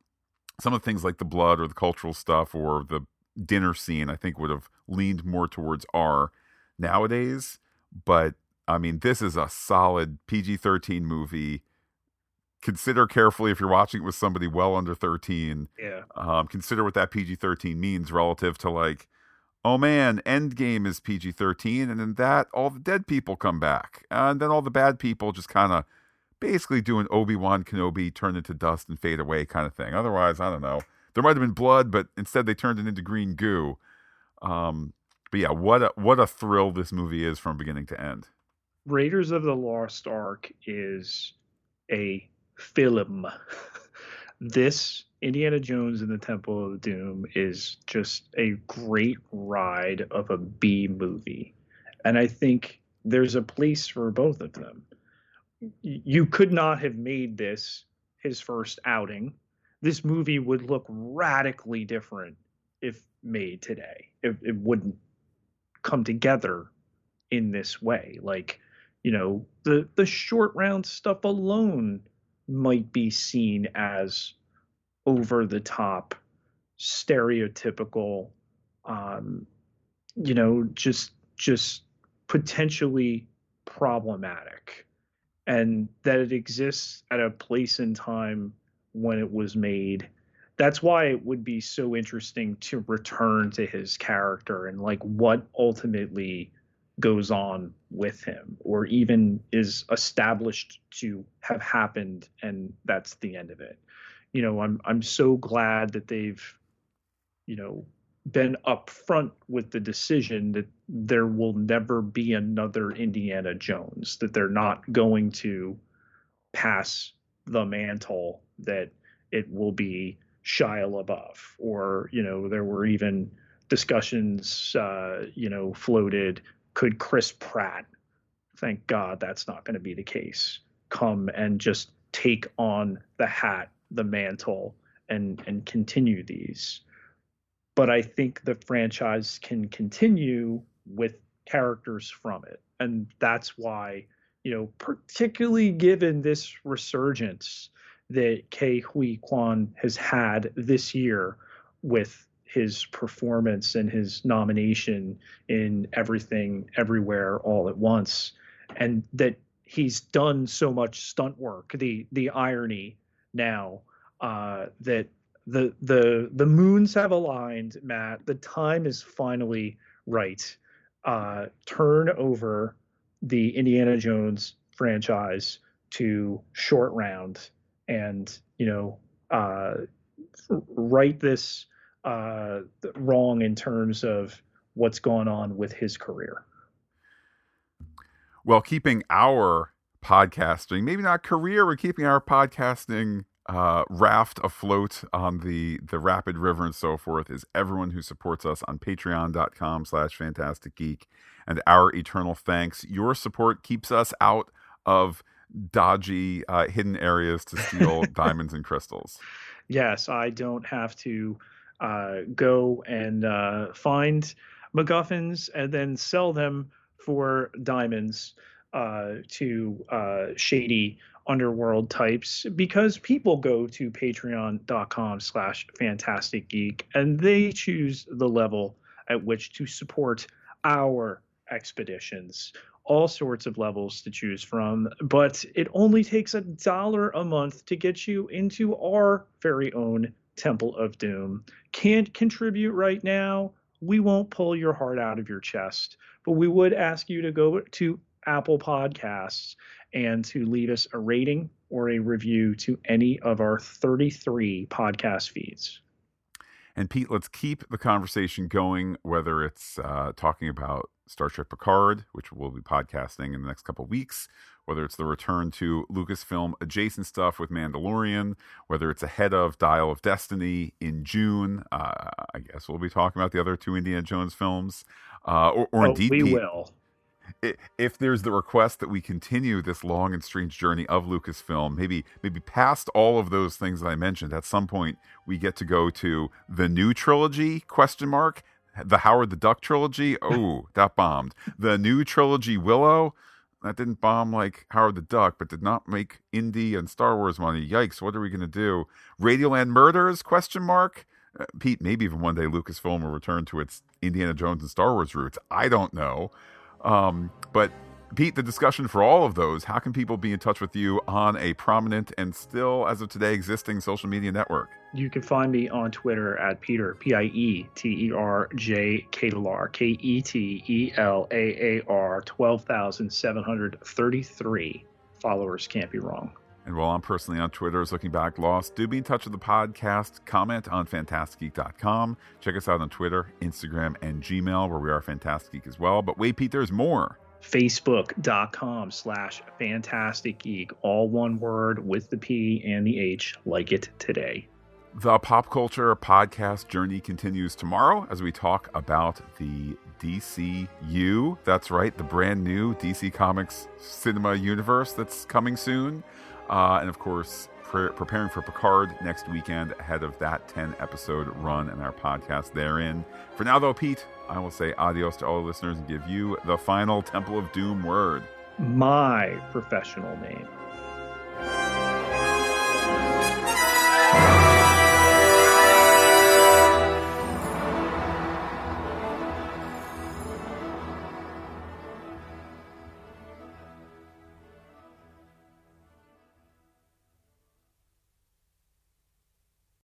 some of the things like the blood or the cultural stuff or the dinner scene, I think would have leaned more towards R nowadays. But I mean, this is a solid PG 13 movie. Consider carefully if you're watching it with somebody well under 13 Yeah. um, consider what that PG 13 means relative to like, oh man, Endgame is PG 13, and then that, all the dead people come back. And then all the bad people just kind of basically do an Obi Wan Kenobi turn into dust and fade away kind of thing. Otherwise, I don't know. There might have been blood, but instead they turned it into green goo. Um, but yeah, what a what a thrill this movie is from beginning to end. Raiders of the Lost Ark is a film. this Indiana Jones and the Temple of Doom is just a great ride of a B movie. And I think there's a place for both of them. You could not have made this his first outing. This movie would look radically different if made today. It, it wouldn't come together in this way. Like, you know, the the short round stuff alone might be seen as over the top, stereotypical, um, you know, just just potentially problematic, and that it exists at a place and time when it was made. That's why it would be so interesting to return to his character and like what ultimately goes on with him or even is established to have happened and that's the end of it you know i'm i'm so glad that they've you know been upfront with the decision that there will never be another Indiana Jones that they're not going to pass the mantle that it will be Shia LaBeouf. Or you know there were even discussions uh, you know floated could Chris Pratt, thank God that's not going to be the case, come and just take on the hat, the mantle, and and continue these. But I think the franchise can continue with characters from it, and that's why you know, particularly given this resurgence that Ke Huy Quan has had this year with his performance and his nomination in everything everywhere all at once and that he's done so much stunt work the the irony now uh, that the the the moons have aligned matt the time is finally right uh, turn over the indiana jones franchise to short round and you know uh, write this uh, wrong in terms of what's going on with his career. Well, keeping our podcasting, maybe not career, we're keeping our podcasting uh, raft afloat on the the rapid river and so forth is everyone who supports us on patreon.com slash phantastic geek and our eternal thanks your support keeps us out of dodgy uh, hidden areas to steal diamonds and crystals. Yes i don't have to uh, go and uh, find MacGuffins and then sell them for diamonds uh, to uh, shady underworld types because people go to patreon.com slash phantastic geek and they choose the level at which to support our expeditions all sorts of levels to choose from but it only takes a dollar a month to get you into our very own Temple of Doom. Can't contribute right now. We won't pull your heart out of your chest, but we would ask you to go to Apple Podcasts and to leave us a rating or a review to any of our 33 podcast feeds. And Pete, let's keep the conversation going, whether it's uh, talking about Star Trek Picard, which we'll be podcasting in the next couple weeks, whether it's the return to Lucasfilm adjacent stuff with Mandalorian, whether it's ahead of Dial of Destiny in June. Uh, I guess we'll be talking about the other two Indiana Jones films, uh, or, or oh, indeed, we Pete, will. If there's the request that we continue this long and strange journey of Lucasfilm, maybe maybe past all of those things that I mentioned, at some point we get to go to the new trilogy? Question mark. The Howard the Duck trilogy. Oh, that bombed. The new trilogy Willow that didn't bomb like Howard the Duck, but did not make Indy and Star Wars money. Yikes! What are we gonna do? Radioland Murders? Question mark. Uh, Pete, maybe even one day Lucasfilm will return to its Indiana Jones and Star Wars roots. I don't know. Um, but Pete, the discussion for all of those, how can people be in touch with you on a prominent and still, as of today, existing social media network? You can find me on Twitter at Pieter, P I E T E R J Ketelaar, K E T E L A A R, 12,733 followers. Can't be wrong. And while I'm personally on Twitter as Looking Back Lost, do be in touch with the podcast. Comment on phantasticgeek.com. Check us out on Twitter, Instagram, and Gmail, where we are Phantastic Geek as well. But wait, Pete, there's more. facebook.com slash Phantastic geek all one word with the p and the h like it today the pop culture podcast journey continues tomorrow as we talk about the DCU. That's right, the brand new DC Comics cinema universe that's coming soon. Uh, and of course, pre- preparing for Picard next weekend ahead of that 10 episode run and our podcast therein. For now, though, Pete, I will say adios to all listeners and give you the final Temple of Doom word. My professional name